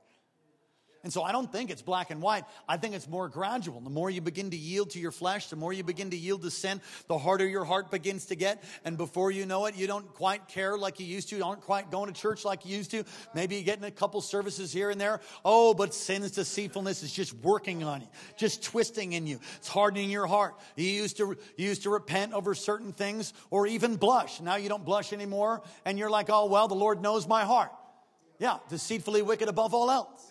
And so I don't think it's black and white. I think it's more gradual. The more you begin to yield to your flesh, the more you begin to yield to sin, the harder your heart begins to get. And before you know it, you don't quite care like you used to. You aren't quite going to church like you used to. Maybe you get in a couple services here and there. Oh, but sin's deceitfulness is just working on you, just twisting in you. It's hardening your heart. You used to, you used to repent over certain things or even blush. Now you don't blush anymore. And you're like, oh, well, the Lord knows my heart. Yeah, deceitfully wicked above all else.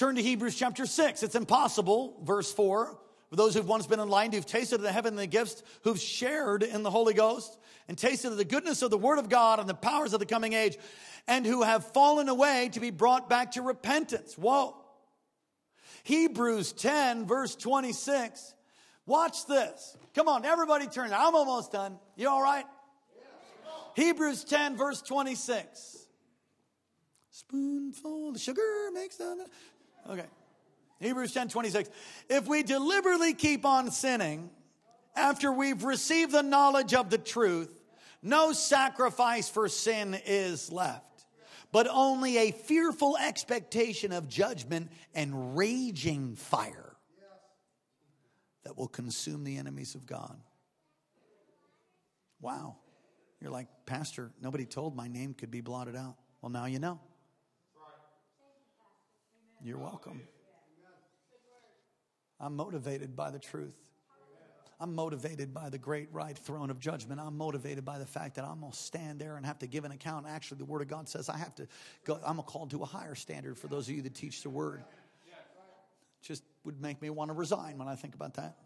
Turn to Hebrews chapter 6. It's impossible, verse 4, for those who've once been enlightened, who've tasted of the heavenly gifts, who've shared in the Holy Ghost, and tasted of the goodness of the Word of God and the powers of the coming age, and who have fallen away to be brought back to repentance. Whoa. Hebrews 10, verse 26. Watch this. Come on, everybody turn. I'm almost done. You all right? Hebrews 10, verse 26. Spoonful of sugar makes the. Okay. Hebrews 10, 26. If we deliberately keep on sinning after we've received the knowledge of the truth, no sacrifice for sin is left but only a fearful expectation of judgment and raging fire that will consume the enemies of God. Wow. You're like, Pastor, nobody told my name could be blotted out. Well, now you know. You're welcome. I'm motivated by the truth. I'm motivated by the great right throne of judgment. I'm motivated by the fact that I'm going to stand there and have to give an account. Actually, the Word of God says I have to go, I'm called to a higher standard for those of you that teach the Word. Just would make me want to resign when I think about that.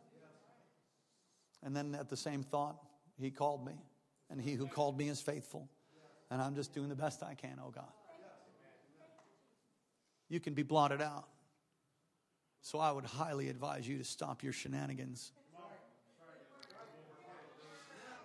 And then at the same thought, He called me, and He who called me is faithful. And I'm just doing the best I can, oh God. You can be blotted out. So I would highly advise you to stop your shenanigans.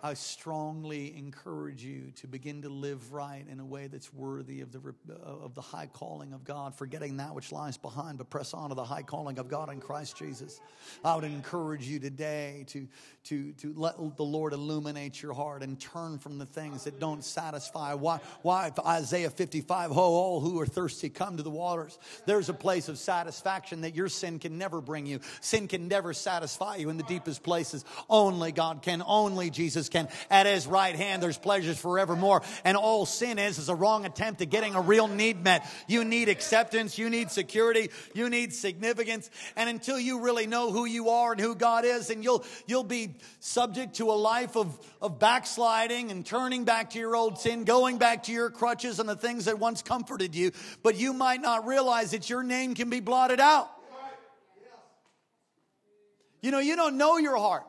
I strongly encourage you to begin to live right in a way that's worthy of the, uh, of the high calling of God, forgetting that which lies behind, but press on to the high calling of God in Christ Jesus. I would encourage you today to, to, to let the Lord illuminate your heart and turn from the things that don't satisfy. Why, why Isaiah 55, ho, all who are thirsty, come to the waters. There's a place of satisfaction that your sin can never bring you. Sin can never satisfy you in the deepest places. Only God can, only Jesus can. At his right hand, there's pleasures forevermore. And all sin is, is a wrong attempt at getting a real need met. You need acceptance. You need security. You need significance. And until you really know who you are and who God is, and you'll, you'll be subject to a life of, of backsliding and turning back to your old sin, going back to your crutches and the things that once comforted you. But you might not realize that your name can be blotted out. You know, you don't know your heart.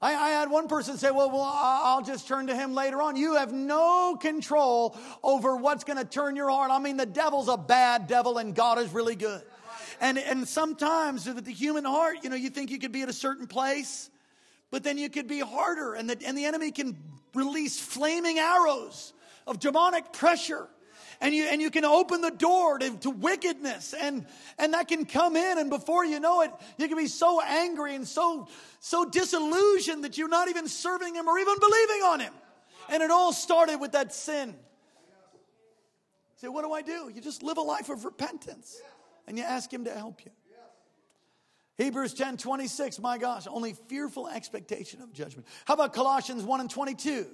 I, I, had one person say, well, well, I'll just turn to him later on. You have no control over what's going to turn your heart. I mean, the devil's a bad devil and God is really good. And, and sometimes the human heart, you know, you think you could be at a certain place, but then you could be harder and the, and the enemy can release flaming arrows of demonic pressure and you and you can open the door to, to wickedness and and that can come in and before you know it you can be so angry and so so disillusioned that you're not even serving him or even believing on him and it all started with that sin say what do i do you just live a life of repentance and you ask him to help you Hebrews 10 26, my gosh, only fearful expectation of judgment. How about Colossians 1 and 22?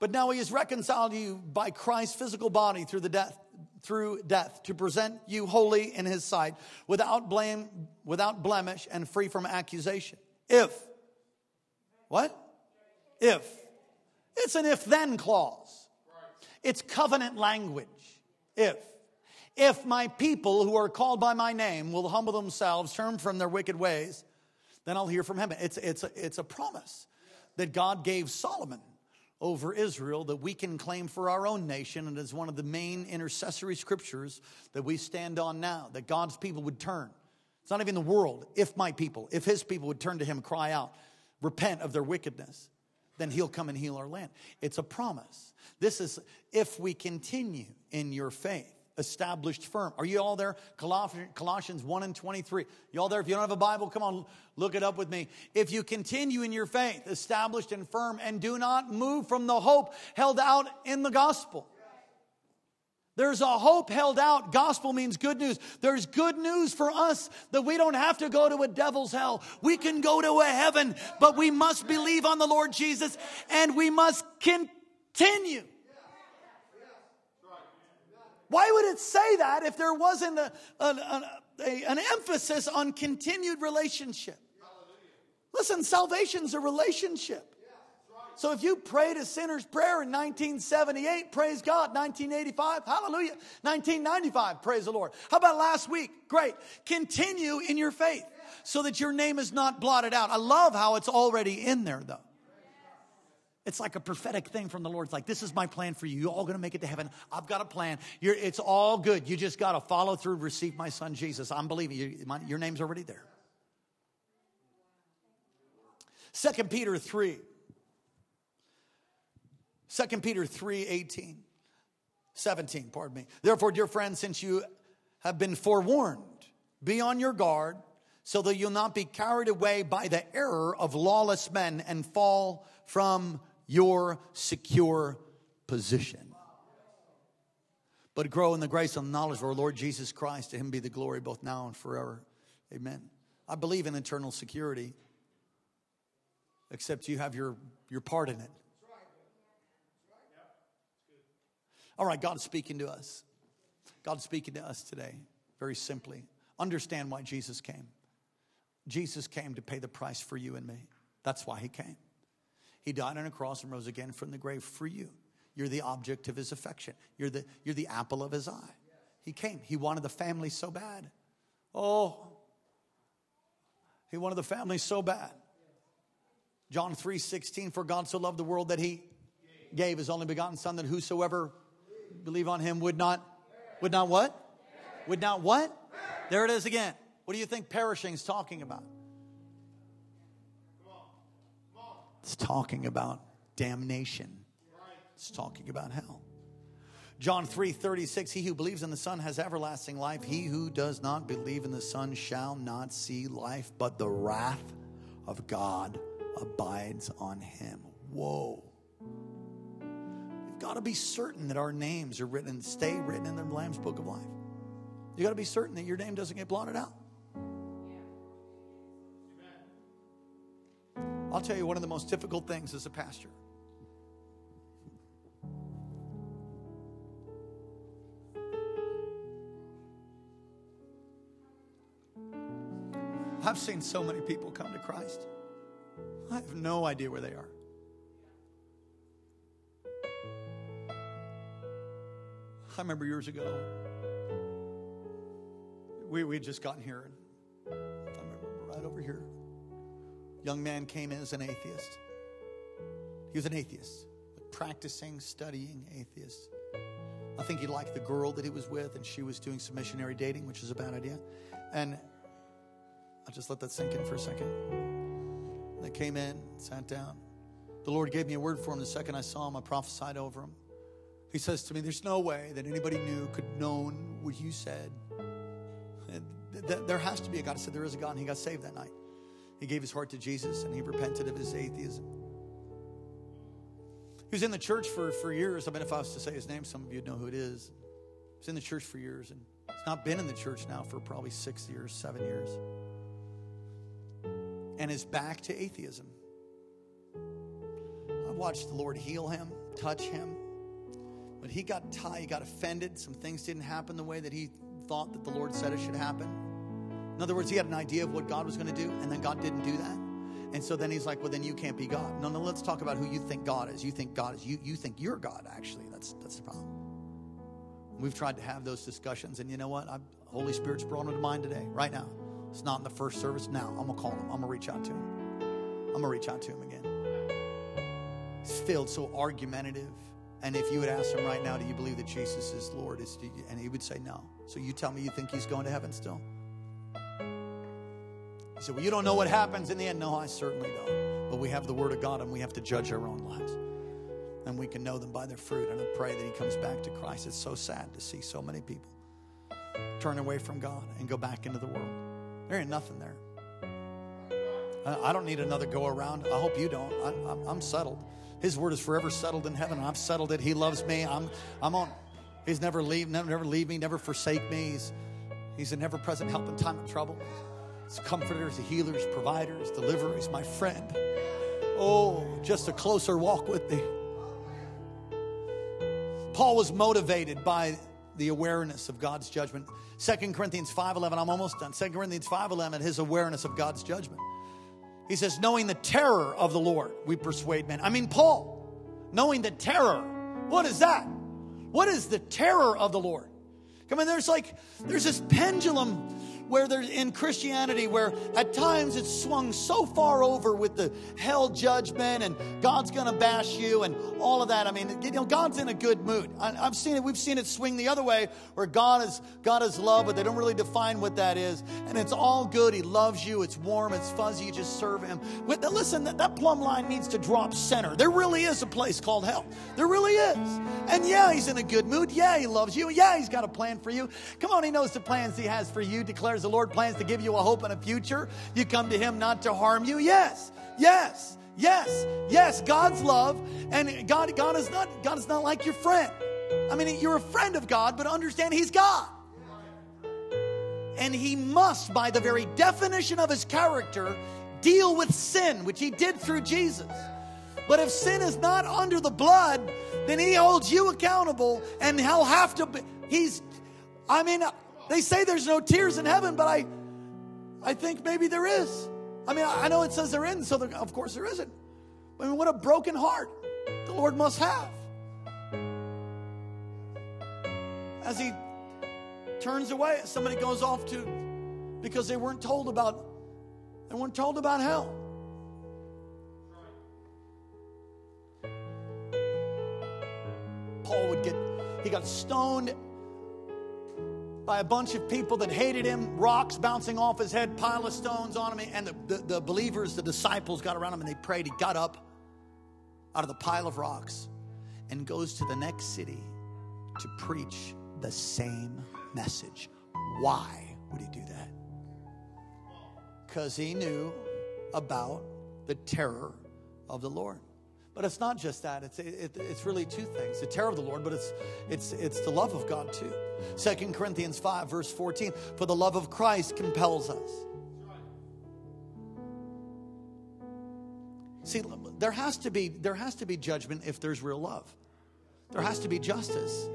But now he has reconciled you by Christ's physical body through the death through death to present you holy in his sight without blame without blemish and free from accusation. If. What? If. It's an if then clause. It's covenant language. If. If my people who are called by my name will humble themselves turn from their wicked ways then i'll hear from heaven. It's, it's, a, it's a promise that god gave solomon over Israel that we can claim for our own nation. And it's one of the main intercessory scriptures that we stand on now that God's people would turn. It's not even the world. If my people, if his people would turn to him cry out, repent of their wickedness, then he'll come and heal our land. It's a promise. This is if we continue in your faith established firm. Are you all there? Colossians 1 and 23. You all there? If you don't have a Bible, come on, look it up with me. If you continue in your faith, established and firm, and do not move from the hope held out in the gospel. There's a hope held out. Gospel means good news. There's good news for us that we don't have to go to a devil's hell. We can go to a heaven, but we must believe on the Lord Jesus and we must continue why would it say that if there wasn't a, a, a, an emphasis on continued relationship? Listen, salvation's a relationship. So if you prayed a sinner's prayer in 1978, praise God. 1985, hallelujah. 1995, praise the Lord. How about last week? Great. Continue in your faith so that your name is not blotted out. I love how it's already in there, though. It's like a prophetic thing from the Lord. It's like, this is my plan for you. You're all going to make it to heaven. I've got a plan. You're, it's all good. You just got to follow through, receive my son Jesus. I'm believing you. My, your name's already there. Second Peter 3. 2 Peter 3 18, 17, pardon me. Therefore, dear friends, since you have been forewarned, be on your guard so that you'll not be carried away by the error of lawless men and fall from your secure position. But grow in the grace and knowledge of our Lord Jesus Christ. To him be the glory both now and forever. Amen. I believe in eternal security, except you have your, your part in it. All right, God's speaking to us. God's speaking to us today, very simply. Understand why Jesus came. Jesus came to pay the price for you and me. That's why he came. He died on a cross and rose again from the grave for you. You're the object of his affection. You're the, you're the apple of his eye. He came. He wanted the family so bad. Oh, he wanted the family so bad. John 3 16, for God so loved the world that he gave his only begotten Son, that whosoever believe on him would not, would not what? Would not what? There it is again. What do you think perishing is talking about? It's talking about damnation. It's talking about hell. John 3 36, he who believes in the Son has everlasting life. He who does not believe in the Son shall not see life, but the wrath of God abides on him. Whoa. We've got to be certain that our names are written, stay written in the Lamb's book of life. You've got to be certain that your name doesn't get blotted out. I'll tell you one of the most difficult things as a pastor. I've seen so many people come to Christ. I have no idea where they are. I remember years ago, we, we had just gotten here. And I remember right over here young man came in as an atheist. He was an atheist, practicing, studying atheist. I think he liked the girl that he was with, and she was doing some missionary dating, which is a bad idea. And I'll just let that sink in for a second. They came in, sat down. The Lord gave me a word for him the second I saw him. I prophesied over him. He says to me, There's no way that anybody knew, could known what you said. There has to be a God. I said, There is a God, and he got saved that night. He gave his heart to Jesus and he repented of his atheism. He was in the church for, for years. I mean, if I was to say his name, some of you know who it is. He was in the church for years and he's not been in the church now for probably six years, seven years. And is back to atheism. I watched the Lord heal him, touch him. But he got tied, he got offended. Some things didn't happen the way that he thought that the Lord said it should happen. In other words, he had an idea of what God was going to do, and then God didn't do that. And so then he's like, well, then you can't be God. No, no, let's talk about who you think God is. You think God is, you, you think you're God, actually. That's, that's the problem. We've tried to have those discussions, and you know what? I'm, Holy Spirit's brought them to mind today, right now. It's not in the first service now. I'm going to call him. I'm going to reach out to him. I'm going to reach out to him again. He's filled so argumentative. And if you would ask him right now, do you believe that Jesus is Lord? And he would say no. So you tell me you think he's going to heaven still? He said, Well, you don't know what happens in the end. No, I certainly don't. But we have the Word of God and we have to judge our own lives. And we can know them by their fruit. And I pray that He comes back to Christ. It's so sad to see so many people turn away from God and go back into the world. There ain't nothing there. I don't need another go around. I hope you don't. I, am settled. His word is forever settled in heaven. I've settled it. He loves me. I'm, I'm on. He's never leave, never, never leave me, never forsake me. He's, he's an ever-present help in time of trouble. He's a comforter, he's a healer, he's a provider, he's a deliverer, he's my friend. Oh, just a closer walk with me. Paul was motivated by the awareness of God's judgment. 2 Corinthians 5.11, I'm almost done. 2 Corinthians 5.11, his awareness of God's judgment. He says, knowing the terror of the Lord, we persuade men. I mean, Paul, knowing the terror. What is that? What is the terror of the Lord? Come on, there's like, there's this pendulum where there's in Christianity where at times it's swung so far over with the hell judgment and God's gonna bash you and all of that. I mean, you know, God's in a good mood. I, have seen it. We've seen it swing the other way where God is God is love, but they don't really define what that is, and it's all good. He loves you. It's warm. It's fuzzy. You just serve Him. With, listen, that, that plumb line needs to drop center. There really is a place called hell. There really is. And yeah, He's in a good mood. Yeah, He loves you. Yeah, He's got a plan for you. Come on, He knows the plans He has for you. Declares the Lord plans to give you a hope and a future. You come to Him not to harm you. Yes, yes, yes, yes. God's love, and God, God is not, God is not like your friend. I mean, you're a friend of God, but understand He's God. And He must, by the very definition of His character, deal with sin, which He did through Jesus. But if sin is not under the blood, then He holds you accountable, and He'll have to. Be, he's, I mean, they say there's no tears in heaven, but I, I think maybe there is. I mean, I know it says there isn't, so there, of course there isn't. I mean, what a broken heart the Lord must have. As He turns away, somebody goes off to because they weren't told about they weren't told about hell. Paul would get he got stoned by a bunch of people that hated him, rocks bouncing off his head, pile of stones on him. And the, the, the, believers, the disciples got around him and they prayed. He got up out of the pile of rocks and goes to the next city to preach the same message. Why would he do that? Because he knew about the terror of the Lord. But it's not just that. It's, it, it's really two things. The terror of the Lord, but it's, it's, it's the love of God too. Second Corinthians 5, verse 14. For the love of Christ compels us. See, there has to be, there has to be judgment if there's real love. There has to be justice.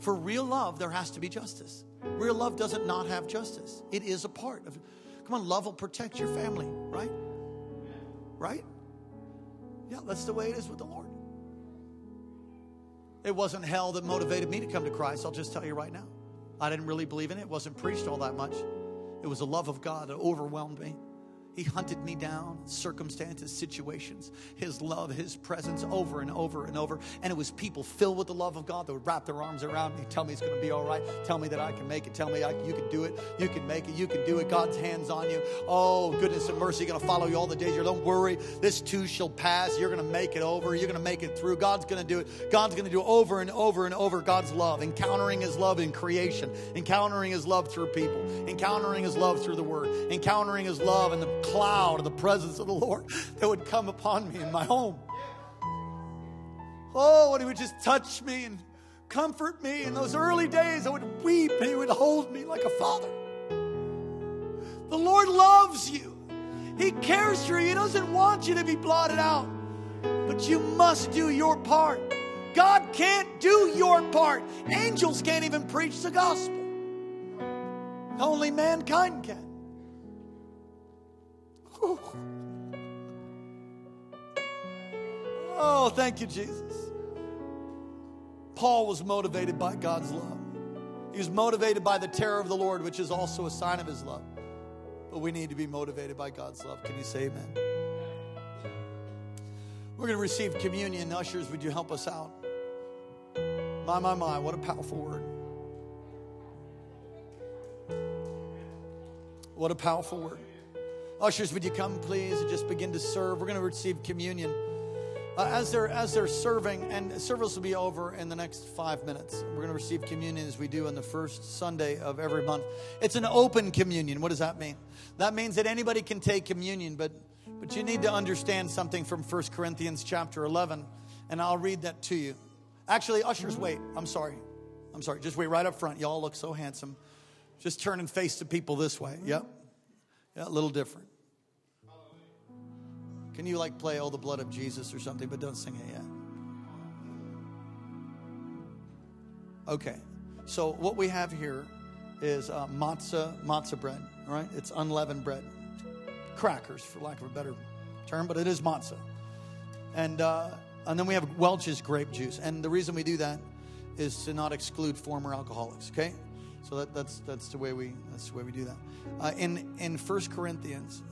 For real love, there has to be justice. Real love doesn't not have justice. It is a part of Come on, love will protect your family, right? Right? Yeah, that's the way it is with the Lord. It wasn't hell that motivated me to come to Christ. I'll just tell you right now. I didn't really believe in it. It wasn't preached all that much. It was the love of God that overwhelmed me. He hunted me down, circumstances, situations, His love, His presence over and over and over. And it was people filled with the love of God that would wrap their arms around me, tell me it's going to be all right, tell me that I can make it, tell me I, you can do it, you can make it, you can do it. God's hands on you. Oh, goodness and mercy going to follow you all the days. You're, don't worry, this too shall pass. You're going to make it over. You're going to make it through. God's going to do it. God's going to do it over and over and over God's love, encountering His love in creation, encountering His love through people, encountering His love through the Word, encountering His love in the cloud of the presence of the Lord that would come upon me in my home. Oh, and He would just touch me and comfort me. In those early days, I would weep and He would hold me like a father. The Lord loves you, He cares for you. He doesn't want you to be blotted out, but you must do your part. God can't do your part. Angels can't even preach the gospel. Only mankind can. Oh. oh, thank you, Jesus. Paul was motivated by God's love. He was motivated by the terror of the Lord, which is also a sign of his love. But we need to be motivated by God's love. Can you say amen? We're going to receive communion. Ushers, would you help us out? My, my, my, what a powerful word. What a powerful word. Ushers, would you come, please, and just begin to serve? We're going to receive communion. Uh, as they're as they're serving, and service will be over in the next five minutes. We're going to receive communion as we do on the first Sunday of every month. It's an open communion. What does that mean? That means that anybody can take communion, but but you need to understand something from 1 Corinthians chapter 11, and I'll read that to you. Actually, ushers, wait. I'm sorry. I'm sorry. Just wait right up front. Y'all look so handsome. Just turn and face the people this way. Yep. Yeah, a little different. Can you like play Oh the Blood of Jesus or something, but don't sing it yet? Okay. So what we have here is uh, matzah, matzah bread, all right? It's unleavened bread. crackers, for lack of a better term, but it is matzah. And, uh, and then we have Welch's grape juice. And the reason we do that is to not exclude former alcoholics, okay? So that, that's, that's, the way we, that's the way we do that. Uh, in, in 1 Corinthians,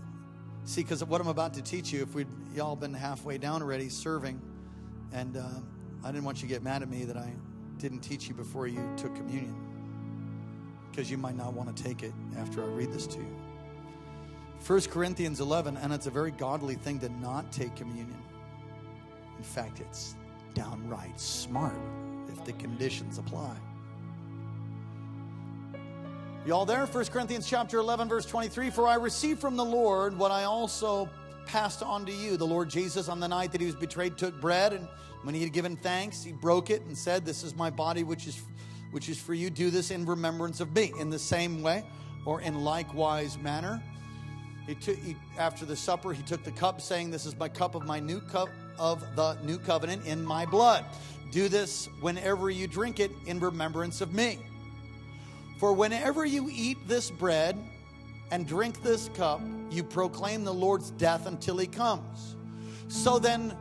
see, because what I'm about to teach you, if we'd y'all been halfway down already serving, and uh, I didn't want you to get mad at me that I didn't teach you before you took communion, because you might not want to take it after I read this to you. 1 Corinthians 11, and it's a very godly thing to not take communion. In fact, it's downright smart if the conditions apply. Y'all there? 1 Corinthians chapter 11, verse 23. For I received from the Lord what I also passed on to you. The Lord Jesus, on the night that he was betrayed, took bread, and when he had given thanks, he broke it and said, This is my body, which is, which is for you. Do this in remembrance of me. In the same way, or in likewise manner. He took, he, after the supper, he took the cup, saying, This is my cup of my new cup of the new covenant in my blood. Do this whenever you drink it in remembrance of me. For whenever you eat this bread and drink this cup, you proclaim the Lord's death until he comes. So then,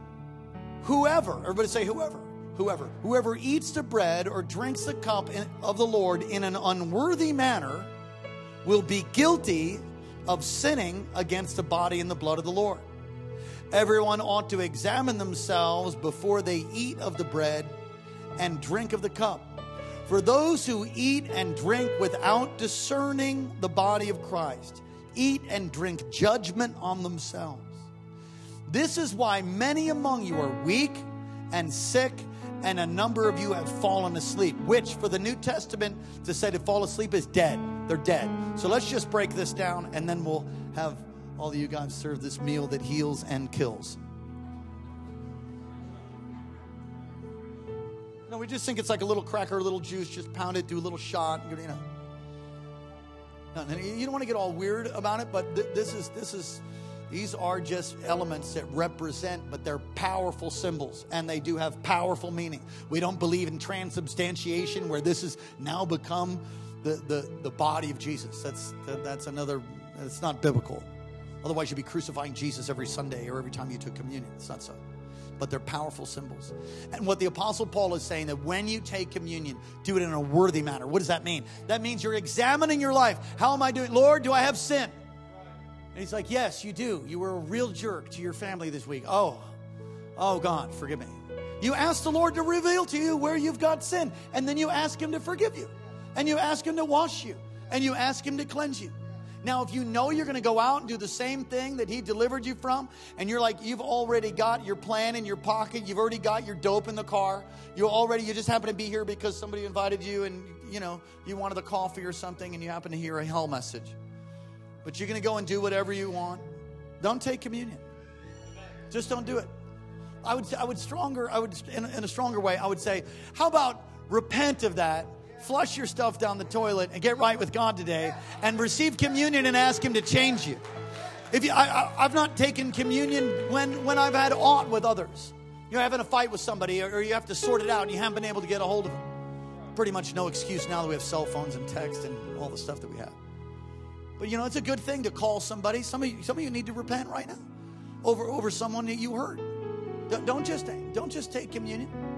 whoever, everybody say whoever, whoever, whoever eats the bread or drinks the cup of the Lord in an unworthy manner will be guilty of sinning against the body and the blood of the Lord. Everyone ought to examine themselves before they eat of the bread and drink of the cup. For those who eat and drink without discerning the body of Christ eat and drink judgment on themselves. This is why many among you are weak and sick, and a number of you have fallen asleep, which for the New Testament to say to fall asleep is dead. They're dead. So let's just break this down, and then we'll have all of you guys serve this meal that heals and kills. No, we just think it's like a little cracker, a little juice, just pound it, do a little shot, you know. No, you don't want to get all weird about it, but th- this is this is these are just elements that represent, but they're powerful symbols and they do have powerful meaning. We don't believe in transubstantiation where this has now become the, the, the body of Jesus. That's, that, that's another, it's not biblical. Otherwise, you'd be crucifying Jesus every Sunday or every time you took communion. It's not so. But they're powerful symbols. And what the Apostle Paul is saying that when you take communion, do it in a worthy manner. What does that mean? That means you're examining your life. How am I doing? Lord, do I have sin? And he's like, Yes, you do. You were a real jerk to your family this week. Oh, oh, God, forgive me. You ask the Lord to reveal to you where you've got sin, and then you ask Him to forgive you, and you ask Him to wash you, and you ask Him to cleanse you. Now, if you know you're going to go out and do the same thing that he delivered you from, and you're like, you've already got your plan in your pocket, you've already got your dope in the car, you already, you just happen to be here because somebody invited you and, you know, you wanted a coffee or something and you happen to hear a hell message. But you're going to go and do whatever you want. Don't take communion. Just don't do it. I would, I would stronger, I would, in, in a stronger way, I would say, how about repent of that flush your stuff down the toilet and get right with God today and receive communion and ask Him to change you. If you, I, have not taken communion when, when I've had aught with others. You're having a fight with somebody or, or you have to sort it out and you haven't been able to get a hold of them. Pretty much no excuse now that we have cell phones and text and all the stuff that we have. But you know, it's a good thing to call somebody. Some of you, some of you need to repent right now over, over someone that you hurt. Don't just, don't just take communion.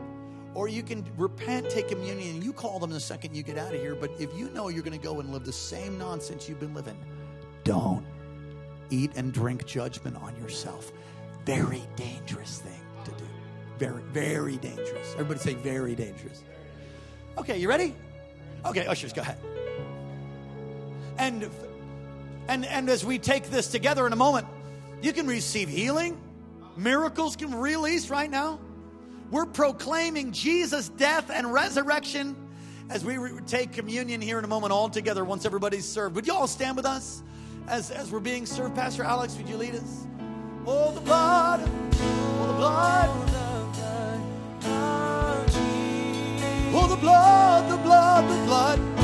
Or you can repent, take communion, and you call them the second you get out of here. But if you know you're going to go and live the same nonsense you've been living, don't eat and drink judgment on yourself. Very dangerous thing to do. Very, very dangerous. Everybody say very dangerous. Okay, you ready? Okay, ushers, go ahead. And and and as we take this together in a moment, you can receive healing. Miracles can release right now. We're proclaiming Jesus' death and resurrection as we re- take communion here in a moment all together once everybody's served. Would you all stand with us as, as we're being served? Pastor Alex, would you lead us? Oh, the blood, oh, the blood. Oh, the blood, the blood, the blood.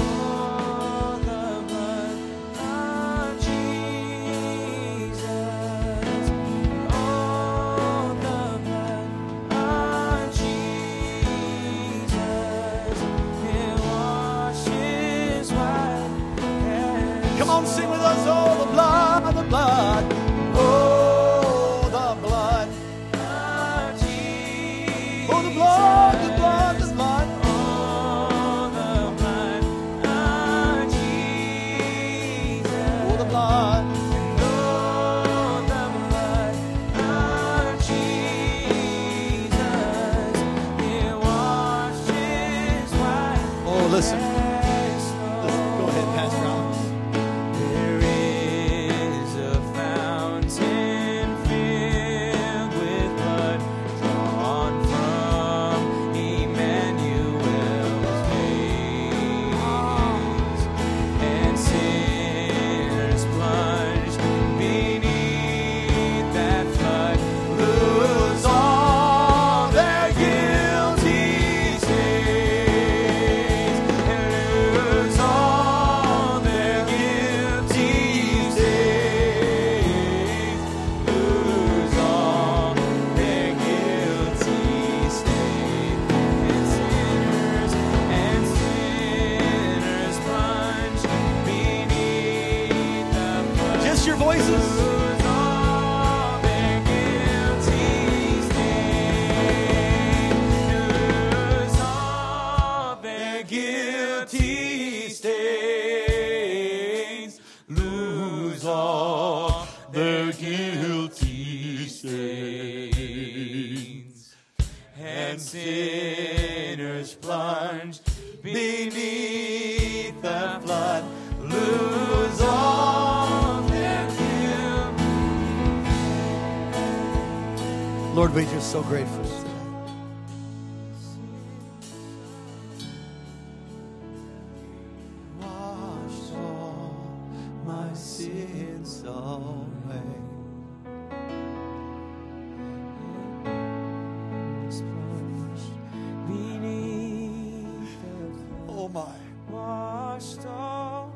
My. washed all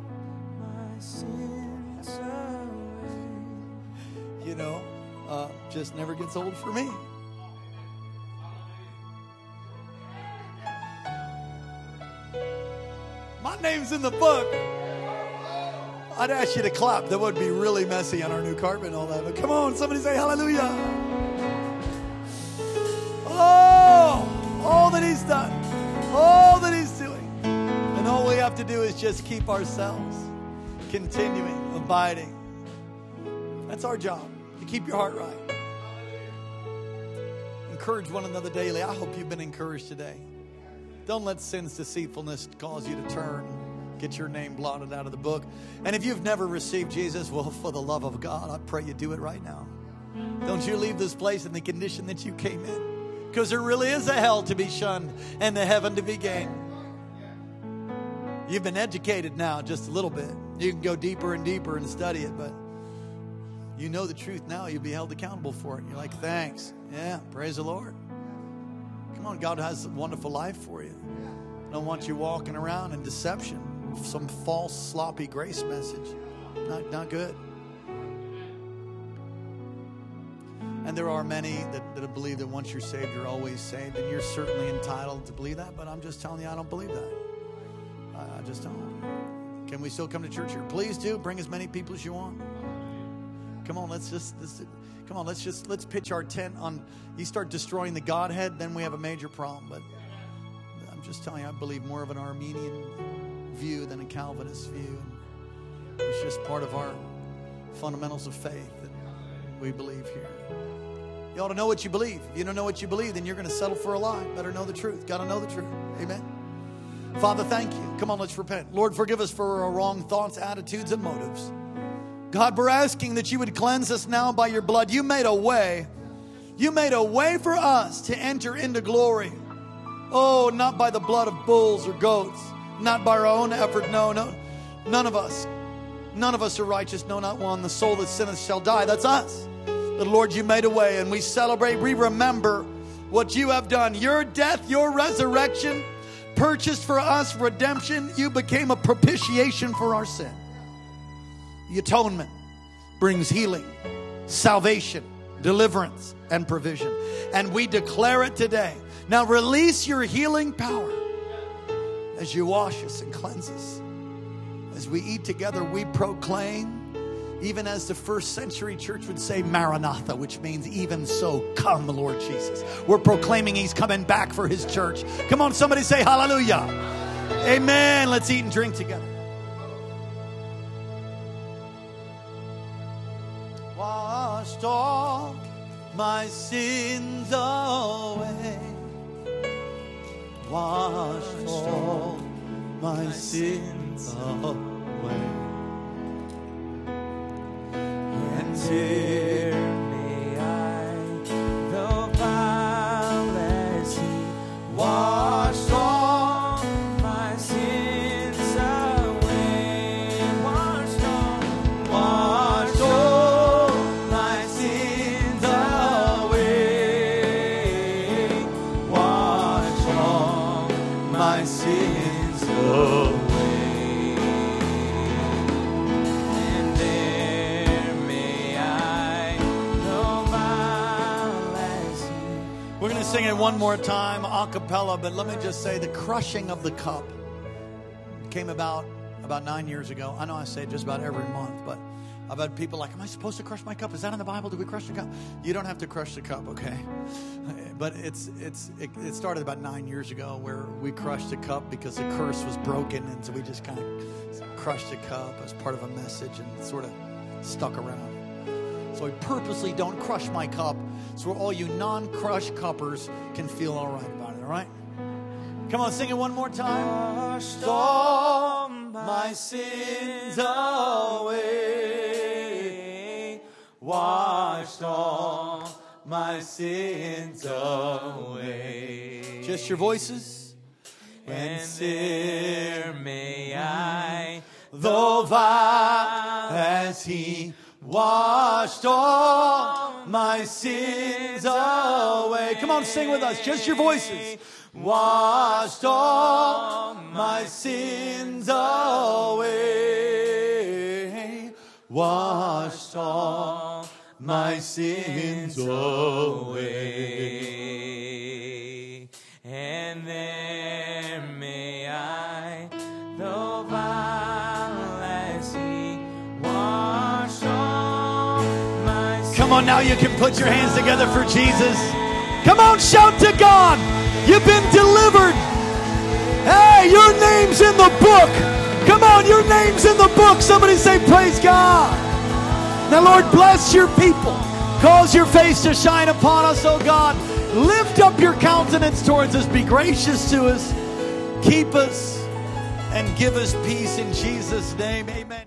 my sins away. You know, uh, just never gets old for me. My name's in the book. I'd ask you to clap. That would be really messy on our new carpet and all that. But come on, somebody say hallelujah. Oh, all that he's done, all that he's have to do is just keep ourselves continuing, abiding. That's our job, to keep your heart right. Encourage one another daily. I hope you've been encouraged today. Don't let sin's deceitfulness cause you to turn, get your name blotted out of the book. And if you've never received Jesus, well, for the love of God, I pray you do it right now. Don't you leave this place in the condition that you came in. Because there really is a hell to be shunned and the heaven to be gained. You've been educated now just a little bit. You can go deeper and deeper and study it, but you know the truth now. You'll be held accountable for it. You're like, thanks. Yeah, praise the Lord. Come on, God has a wonderful life for you. I don't want you walking around in deception, some false, sloppy grace message. Not, not good. And there are many that, that believe that once you're saved, you're always saved, and you're certainly entitled to believe that, but I'm just telling you, I don't believe that. I, just don't. Can we still come to church here? Please do. Bring as many people as you want. Come on, let's just let's, come on. Let's just let's pitch our tent on. You start destroying the Godhead, then we have a major problem. But I'm just telling you, I believe more of an Arminian view than a Calvinist view. It's just part of our fundamentals of faith that we believe here. You ought to know what you believe. If you don't know what you believe, then you're going to settle for a lie. Better know the truth. Got to know the truth. Amen. Father, thank you. Come on, let's repent. Lord, forgive us for our wrong thoughts, attitudes, and motives. God, we're asking that you would cleanse us now by your blood. You made a way. You made a way for us to enter into glory. Oh, not by the blood of bulls or goats, not by our own effort. No, no. None of us. None of us are righteous. No, not one. The soul that sinneth shall die. That's us. But Lord, you made a way, and we celebrate. We remember what you have done. Your death, your resurrection, purchased for us redemption. You became a propitiation for our sin. The atonement brings healing, salvation, deliverance, and provision. And we declare it today. Now release your healing power as you wash us and cleanse us. As we eat together, we proclaim, even as the first century church would say, Maranatha, which means even so, come, Lord Jesus. We're proclaiming He's coming back for His church. Come on, somebody say hallelujah. Amen. Let's eat and drink together. washed all my sins away. Washed all my sins away. And sing it one more time, a cappella, but let me just say the crushing of the cup came about about nine years ago. I know I say it just about every month, but I've had people like, Am I supposed to crush my cup? Is that in the Bible? Do we crush the cup? You don't have to crush the cup, okay? But it's it's it, it started about nine years ago where we crushed the cup because the curse was broken, and so we just kind of crushed the cup as part of a message and sort of stuck around. So I purposely don't crush my cup so all you non crush cuppers can feel all right about it, all right? Come on, sing it one more time. washed all my sins away. Washed all my sins away. Just your voices. And there may mm. I, though vile as he, washed all my sins away. Come on, sing with us. Just your voices. Washed all my sins away. Washed all my sins away. Now you can put your hands together for Jesus. Come on, shout to God. You've been delivered. Hey, your name's in the book. Come on, your name's in the book. Somebody say, Praise God. Now, Lord, bless your people. Cause your face to shine upon us, oh God. Lift up your countenance towards us. Be gracious to us. Keep us and give us peace in Jesus' name. Amen.